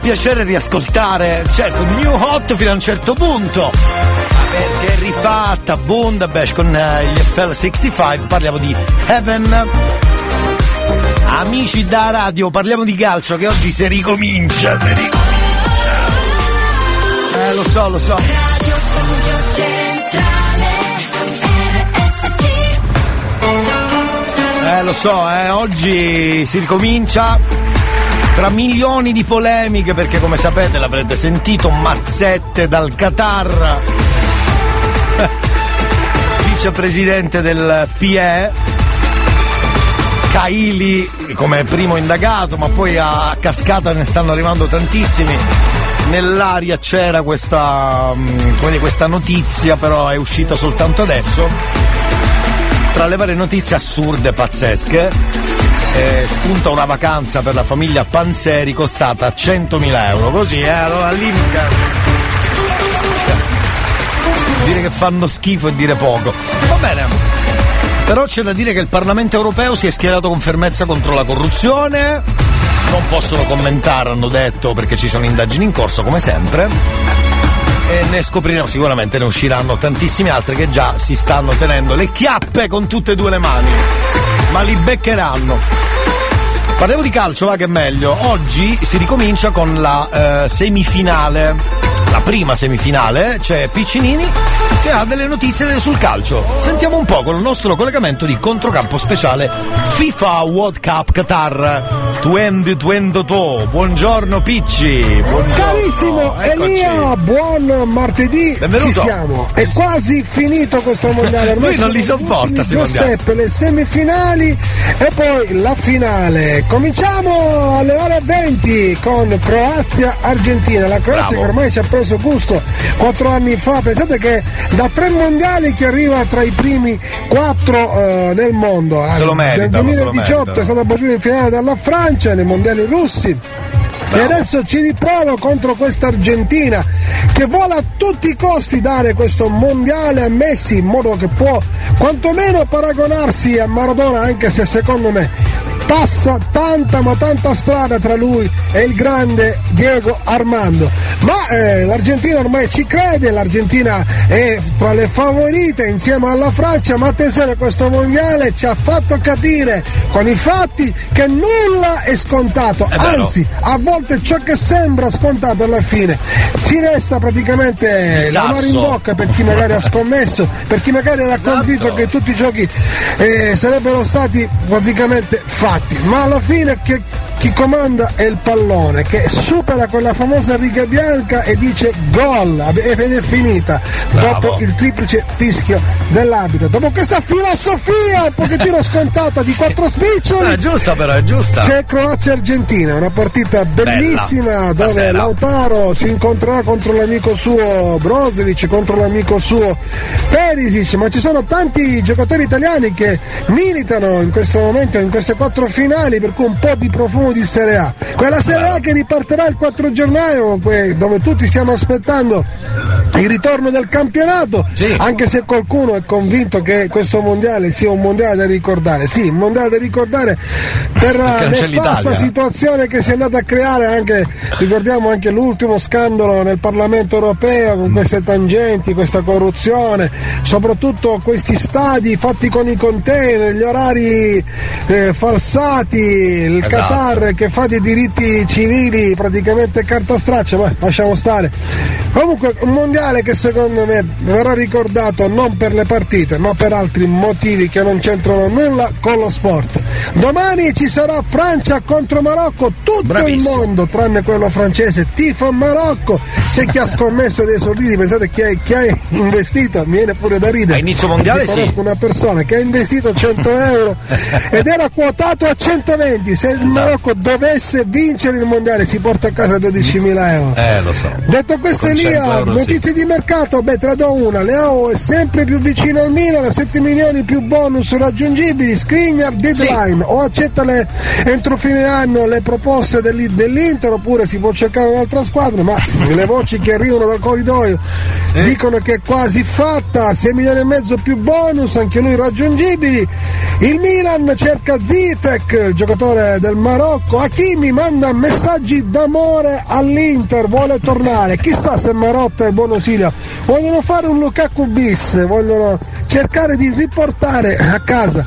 Piacere riascoltare, certo, New Hot fino a un certo punto. Perché è rifatta Bundabash con eh, gli FL65, parliamo di Heaven. Amici da radio, parliamo di calcio che oggi si ricomincia, si ricomincia. Eh, lo so, lo so. Radio Studio Centrale Eh, lo so, eh, oggi si ricomincia tra milioni di polemiche perché come sapete l'avrete sentito, mazzette dal Qatar, vicepresidente del PE, Kaili come primo indagato, ma poi a cascata ne stanno arrivando tantissimi. Nell'aria c'era questa, mm, dire, questa notizia, però è uscita soltanto adesso. Tra le varie notizie assurde, pazzesche, eh, spunta una vacanza per la famiglia Panzeri costata 100.000 euro. Così, eh, allora lì Dire che fanno schifo e dire poco. Va bene. Però c'è da dire che il Parlamento europeo si è schierato con fermezza contro la corruzione. Non possono commentare, hanno detto, perché ci sono indagini in corso, come sempre e ne scopriremo sicuramente ne usciranno tantissimi altri che già si stanno tenendo le chiappe con tutte e due le mani ma li beccheranno. Parliamo di calcio va che è meglio. Oggi si ricomincia con la eh, semifinale. La prima semifinale c'è Piccinini che ha delle notizie sul calcio sentiamo un po' con il nostro collegamento di controcampo speciale FIFA World Cup Qatar 2022 buongiorno Picci buongiorno. Carissimo Eccoci. Elia, buon martedì. Benvenuto. Ci siamo. È quasi finito questo mondiale. Ormai Lui non li sopporta, gli sti due mondiali. step, le semifinali e poi la finale. Cominciamo alle ore 20 con Croazia-Argentina. La Croazia Bravo. che ormai ci ha preso gusto quattro anni fa. Pensate che da tre mondiali che arriva tra i primi quattro eh, nel mondo. Se lo Nel meritano, se lo 2018 meritano. è stata battuta in finale dalla Francia nei mondiali russi. E adesso ci riprovo contro questa Argentina che vuole a tutti i costi dare questo mondiale a Messi in modo che può quantomeno paragonarsi a Maradona anche se secondo me passa tanta ma tanta strada tra lui e il grande Diego Armando. Ma eh, l'Argentina ormai ci crede, l'Argentina è tra le favorite insieme alla Francia, ma attenzione questo mondiale ci ha fatto capire con i fatti che nulla è scontato, È anzi a volte ciò che sembra scontato alla fine ci resta praticamente Il la mano in bocca per chi magari ha scommesso, per chi magari era Esatto. convinto che tutti i giochi eh, sarebbero stati praticamente fatti, ma alla fine che chi comanda è il pallone che supera quella famosa riga bianca e dice gol ed è finita Bravo. dopo il triplice fischio dell'arbitro. Dopo questa filosofia un pochettino scontata di quattro spiccioli è giusta però, è giusta. c'è Croazia-Argentina, una partita bellissima dove stasera. Lautaro si incontrerà contro l'amico suo Brozovic, contro l'amico suo Perisic, ma ci sono tanti giocatori italiani che militano in questo momento in queste quattro finali, per cui un po' di profumo di Serie A. Quella Serie A che ripartirà il 4 gennaio, que- dove tutti stiamo aspettando il ritorno del campionato, anche se qualcuno è convinto che questo mondiale sia un mondiale da ricordare. Sì, un mondiale da ricordare per la nefasta situazione che si è andata a creare anche, ricordiamo anche l'ultimo scandalo nel Parlamento europeo con queste tangenti, questa corruzione, soprattutto questi stadi fatti con i container, gli orari eh, falsati, il Esatto. Qatar che fa dei diritti civili praticamente carta straccia, ma lasciamo stare. Comunque un mondiale che secondo me verrà ricordato non per le partite ma per altri motivi che non c'entrano nulla con lo sport. Domani ci sarà Francia contro Marocco, tutto Bravissimo. il mondo tranne quello francese, tifo Marocco, c'è chi ha scommesso dei soldini, pensate chi ha, investito, mi viene pure da ridere. A inizio mondiale Io sì. conosco una persona che ha investito 100 euro ed era quotato a 120, se Esatto. il Marocco dovesse vincere il mondiale si porta a casa 12.000 euro. Eh, lo so. Detto questo Con 100 Elia, euro, sì. notizie di mercato, beh te la do una, Leao è sempre più vicino al Milan, 7 milioni più bonus raggiungibili, Skriniar deadline, deadline o accetta le- entro fine anno le proposte dell'I- dell'Inter oppure si può cercare un'altra squadra, ma le voci che arrivano dal corridoio dicono che è quasi fatta, 6 milioni e mezzo più bonus, anche lui raggiungibili. Il Milan cerca Zitek, il giocatore del Marocco. Hakimi manda messaggi d'amore all'Inter, vuole tornare. Chissà se Marotta e Bonosilio vogliono fare un Lukaku bis, vogliono cercare di riportare a casa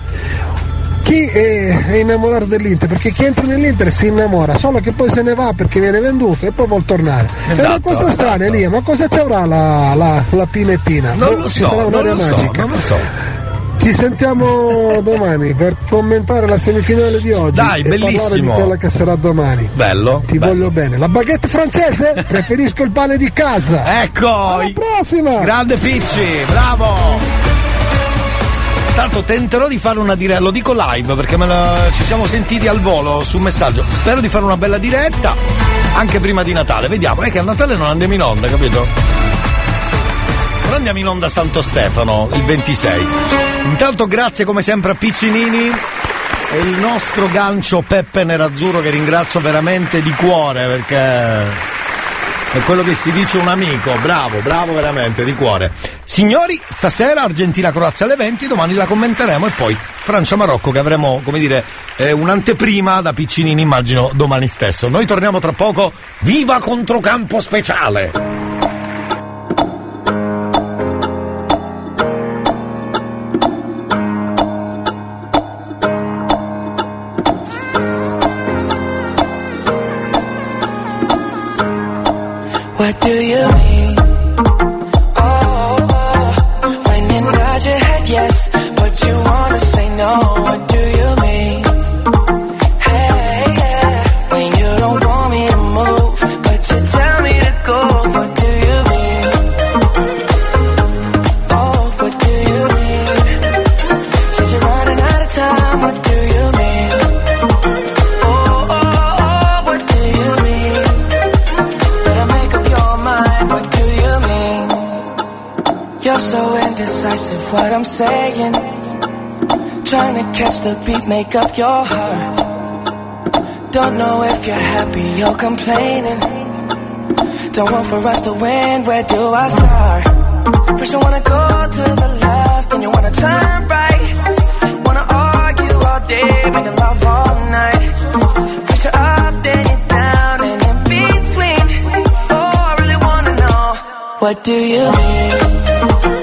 chi è, innamorato dell'Inter, perché chi entra nell'Inter si innamora, solo che poi se ne va perché viene venduto e poi vuol tornare. è una Esatto, cosa strana esatto. Elia, ma cosa ci avrà la, la, la pinettina? Non Boh, lo so, non lo so, non lo so. Ci sentiamo domani per commentare la semifinale di oggi Dai, e parlare di bellissimo. quella che sarà domani. Bello. Ti bello. voglio bene. La baguette francese? Preferisco il pane di casa. Ecco! Alla prossima! Grande Picci, bravo! Tanto tenterò di fare una diretta, lo dico live perché la- ci siamo sentiti al volo su un messaggio. Spero di fare una bella diretta anche prima di Natale. Vediamo, è che a Natale non andiamo in onda, capito? Però andiamo in onda a Santo Stefano il 26. Intanto grazie come sempre a Piccinini e il nostro gancio Peppe Nerazzurro che ringrazio veramente di cuore perché è quello che si dice un amico, bravo, bravo veramente, di cuore. Signori, stasera Argentina-Croazia alle 20, domani la commenteremo e poi Francia-Marocco che avremo, come dire, eh, un'anteprima da Piccinini, immagino, domani stesso. Noi torniamo tra poco, viva controcampo speciale! What do you mean? Indecisive, what I'm saying. Trying to catch the beat, make up your heart. Don't know if you're happy or complaining. Don't want for us to win, where do I start? First you wanna go to the left, then you wanna turn right. Wanna argue all day, making love all night. First you're up, then you're down, and in between. Oh, I really wanna know, what do you mean?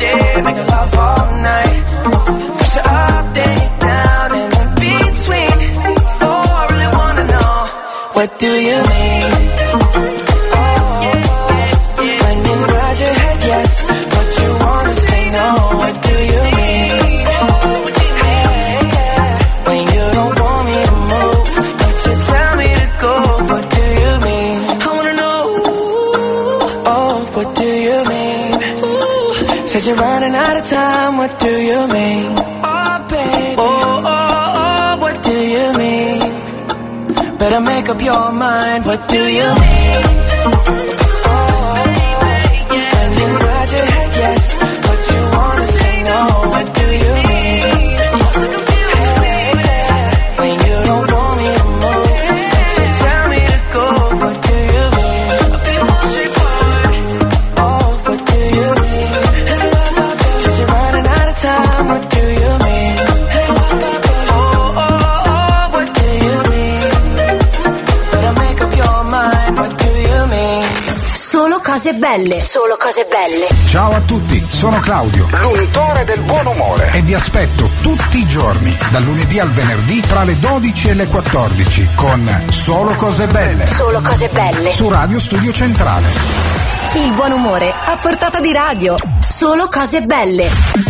Make love all night. First you're up, then you're down, and in between. Oh, I really wanna know, what do you mean? Said you're running out of time, what do you mean? Oh, baby, oh, oh, oh, what do you mean? Better make up your mind, what do you mean? Belle. Solo cose belle. Ciao a tutti, sono Claudio, l'untore del buon umore e vi aspetto tutti i giorni, dal lunedì al venerdì tra le 12 e le 14 con Solo cose belle. Solo cose belle. Su Radio Studio Centrale. Il buon umore a portata di radio. Solo cose belle.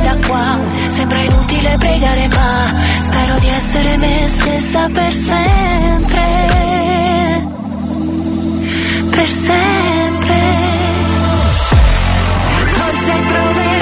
da qua, sembra inutile pregare ma spero di essere me stessa per sempre. Per sempre. Forse troverò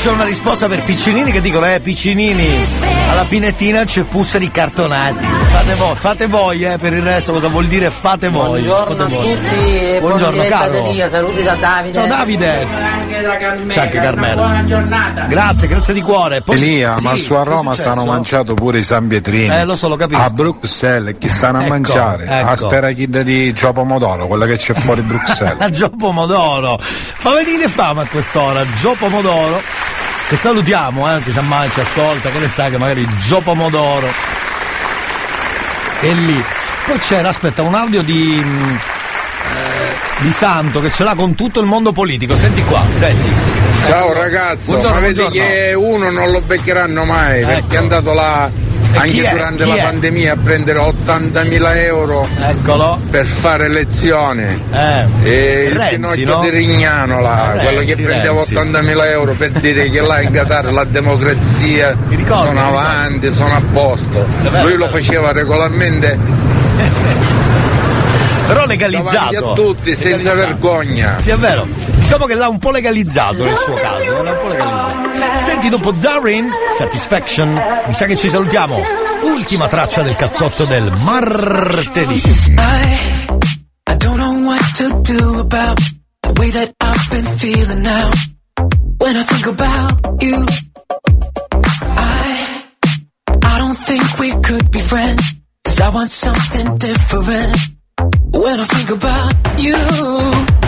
C'è una risposta per Piccinini che dicono, eh Piccinini, alla pinettina c'è puzza di cartonati. Fate voi, fate voi, eh, per il resto cosa vuol dire fate voi. Buongiorno fate a voi. tutti e Buongiorno. Delia, saluti da Davide. Ciao Davide. Anche da Carmela. C'è anche Carmela. Buona giornata. Grazie, grazie di cuore. Poi- Elia, ma Sì, su a Roma stanno mangiato pure i San Pietrini. Eh, lo so, lo capisco. A Bruxelles, chi stanno a Ecco, mangiare? ecco. A Sperachidda di Gio Pomodoro, quella che c'è fuori Bruxelles. a Gio Pomodoro. Fa venire fame a quest'ora, Gio Pomodoro. Che salutiamo, eh, si sa mai, ci ascolta, che ne sa che magari Gio Pomodoro è lì. Poi c'era, aspetta, un audio di. mm, eh, di Santo che ce l'ha con tutto il mondo politico. Senti qua, senti. Ciao ragazzo, Buongiorno, ma vedi buongiorno. che uno non lo beccheranno mai perché è andato là anche è? durante Chi la è? pandemia a prendere 80.000 euro per fare lezione. E il Renzi, Pinocchio no? di Rignano là, Eh, quello che Renzi, prendeva Renzi. 80.000 euro per dire che là in Qatar la democrazia ricordo, sono avanti, sono a posto. Davvero, Lui lo faceva regolarmente Però legalizzato. davanti a tutti senza vergogna. Sì, è vero. Diciamo che l'ha un po' legalizzato nel suo caso. L'ha un po' legalizzato. Senti, dopo Darin, Satisfaction, mi sa che ci salutiamo. Ultima traccia del cazzotto del martedì. I, I don't know what to do about the way that I've been feeling now. When I think about you, I, I don't think we could be friends. Cause I want something different. When I think about you,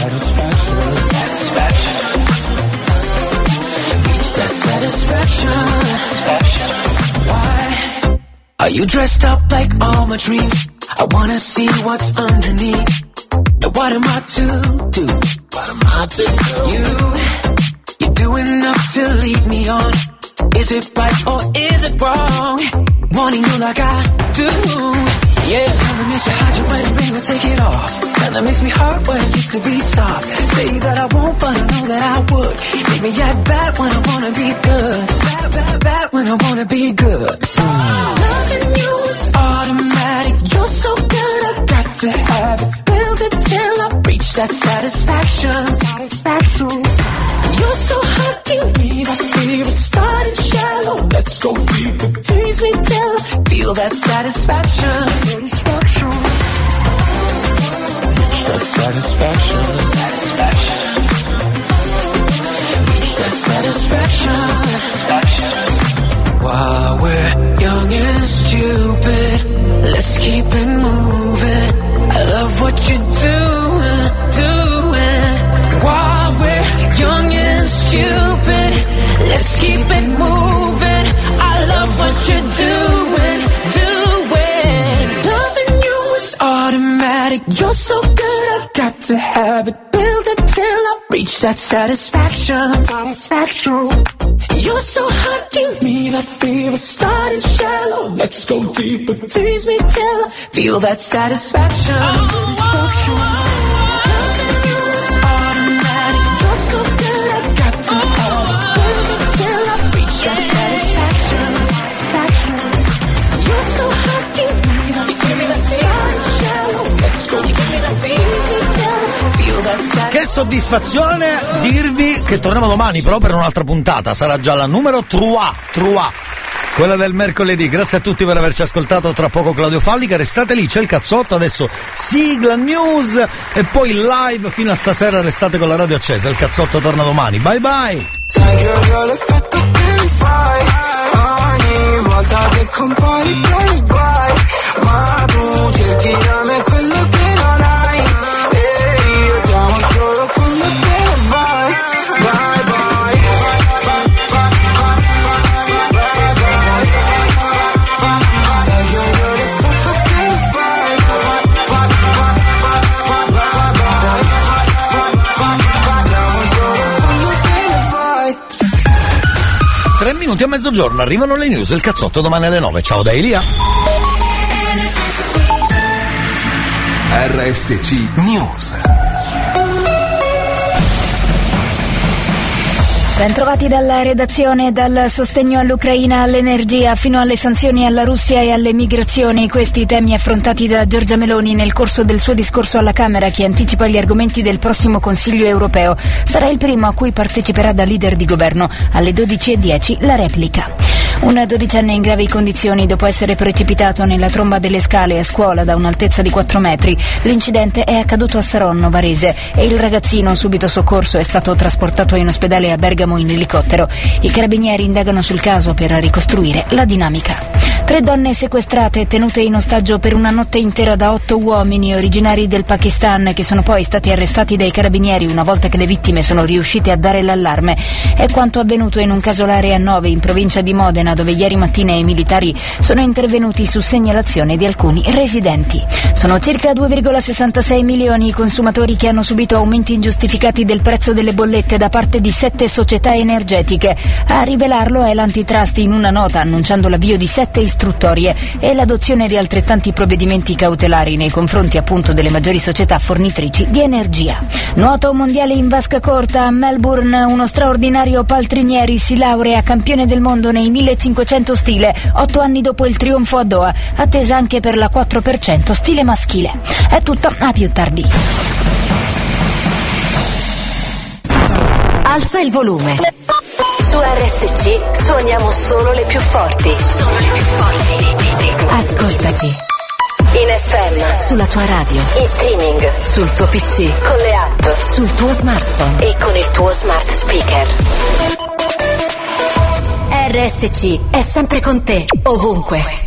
Satisfaction. Satisfaction. Reach that satisfaction. Why? Are you dressed up like all my dreams? I wanna see what's underneath. Now what am I to do? What am I to do? You, you do enough to lead me on. Is it right or is it wrong? Wanting you like I do. Yeah, kinda makes you hide your wedding ring or take it off. Kinda makes me hard when it used to be soft. Say that I won't, but I know that I would. Make me act bad when I wanna be good. Bad, bad, bad when I wanna be good. Loving you is automatic. You're so good, I've got to have it. Build it till that satisfaction. Satisfaction. You're so hot, give me that fever. Starting shallow, let's go deeper. Tease me till I feel that satisfaction. Satisfaction. Reach that satisfaction. Satisfaction. Reach that satisfaction. While we're young and stupid, let's keep it moving. I love what you're doing, let's keep it moving. I love what you're doing, doing. Loving you is automatic. You're so good, I got to have it. Build it till I reach that satisfaction. Satisfaction. You're so hot, give me that fever. Starting shallow, let's go deeper. Tease me till I feel that satisfaction. Satisfaction. Loving you is automatic. You're so good, I got to have it. Che soddisfazione dirvi che torniamo domani però per un'altra puntata, sarà già la numero 3, 3. Quella del mercoledì, grazie a tutti per averci ascoltato, tra poco Claudio Fallica, restate lì, c'è il cazzotto, adesso. Sigla, news e poi live fino a stasera. Restate con la radio accesa, il cazzotto torna domani, bye bye! Sai che odio l'effetto che mi fai. Ogni volta che compari con guai. Ma tu cerchi da me minuti a mezzogiorno, arrivano le news, il cazzotto domani alle 9, ciao da Elia! RSC News. Bentrovati dalla redazione, dal sostegno all'Ucraina all'energia fino alle sanzioni alla Russia e alle migrazioni. Questi temi affrontati da Giorgia Meloni nel corso del suo discorso alla Camera che anticipa gli argomenti del prossimo Consiglio europeo. Sarà il primo a cui parteciperà da leader di governo. Alle 12.10 la replica. Un dodicenne in gravi condizioni dopo essere precipitato nella tromba delle scale a scuola da un'altezza di 4 metri. L'incidente è accaduto a Saronno, Varese, e il ragazzino, subito soccorso, è stato trasportato in ospedale a Bergamo in elicottero. I carabinieri indagano sul caso per ricostruire la dinamica. Tre donne sequestrate e tenute in ostaggio per una notte intera da otto uomini originari del Pakistan che sono poi stati arrestati dai carabinieri una volta che le vittime sono riuscite a dare l'allarme. È quanto avvenuto in un casolare a Nove in provincia di Modena dove ieri mattina i militari sono intervenuti su segnalazione di alcuni residenti. Sono circa 2,66 milioni i consumatori che hanno subito aumenti ingiustificati del prezzo delle bollette da parte di sette società energetiche. A rivelarlo è l'antitrust in una nota annunciando l'avvio di sette istruttorie istruttorie e l'adozione di altrettanti provvedimenti cautelari nei confronti appunto delle maggiori società fornitrici di energia. Nuoto mondiale in vasca corta a Melbourne, uno straordinario Paltrinieri si laurea campione del mondo nei 1500 stile, otto anni dopo il trionfo a Doha, attesa anche per la 4% stile maschile. È tutto, a più tardi. Alza il volume. Su RSC suoniamo solo le più forti. Ascoltaci. In FM, sulla tua radio, in streaming, sul tuo PC, con le app, sul tuo smartphone e con il tuo smart speaker. RSC è sempre con te, ovunque.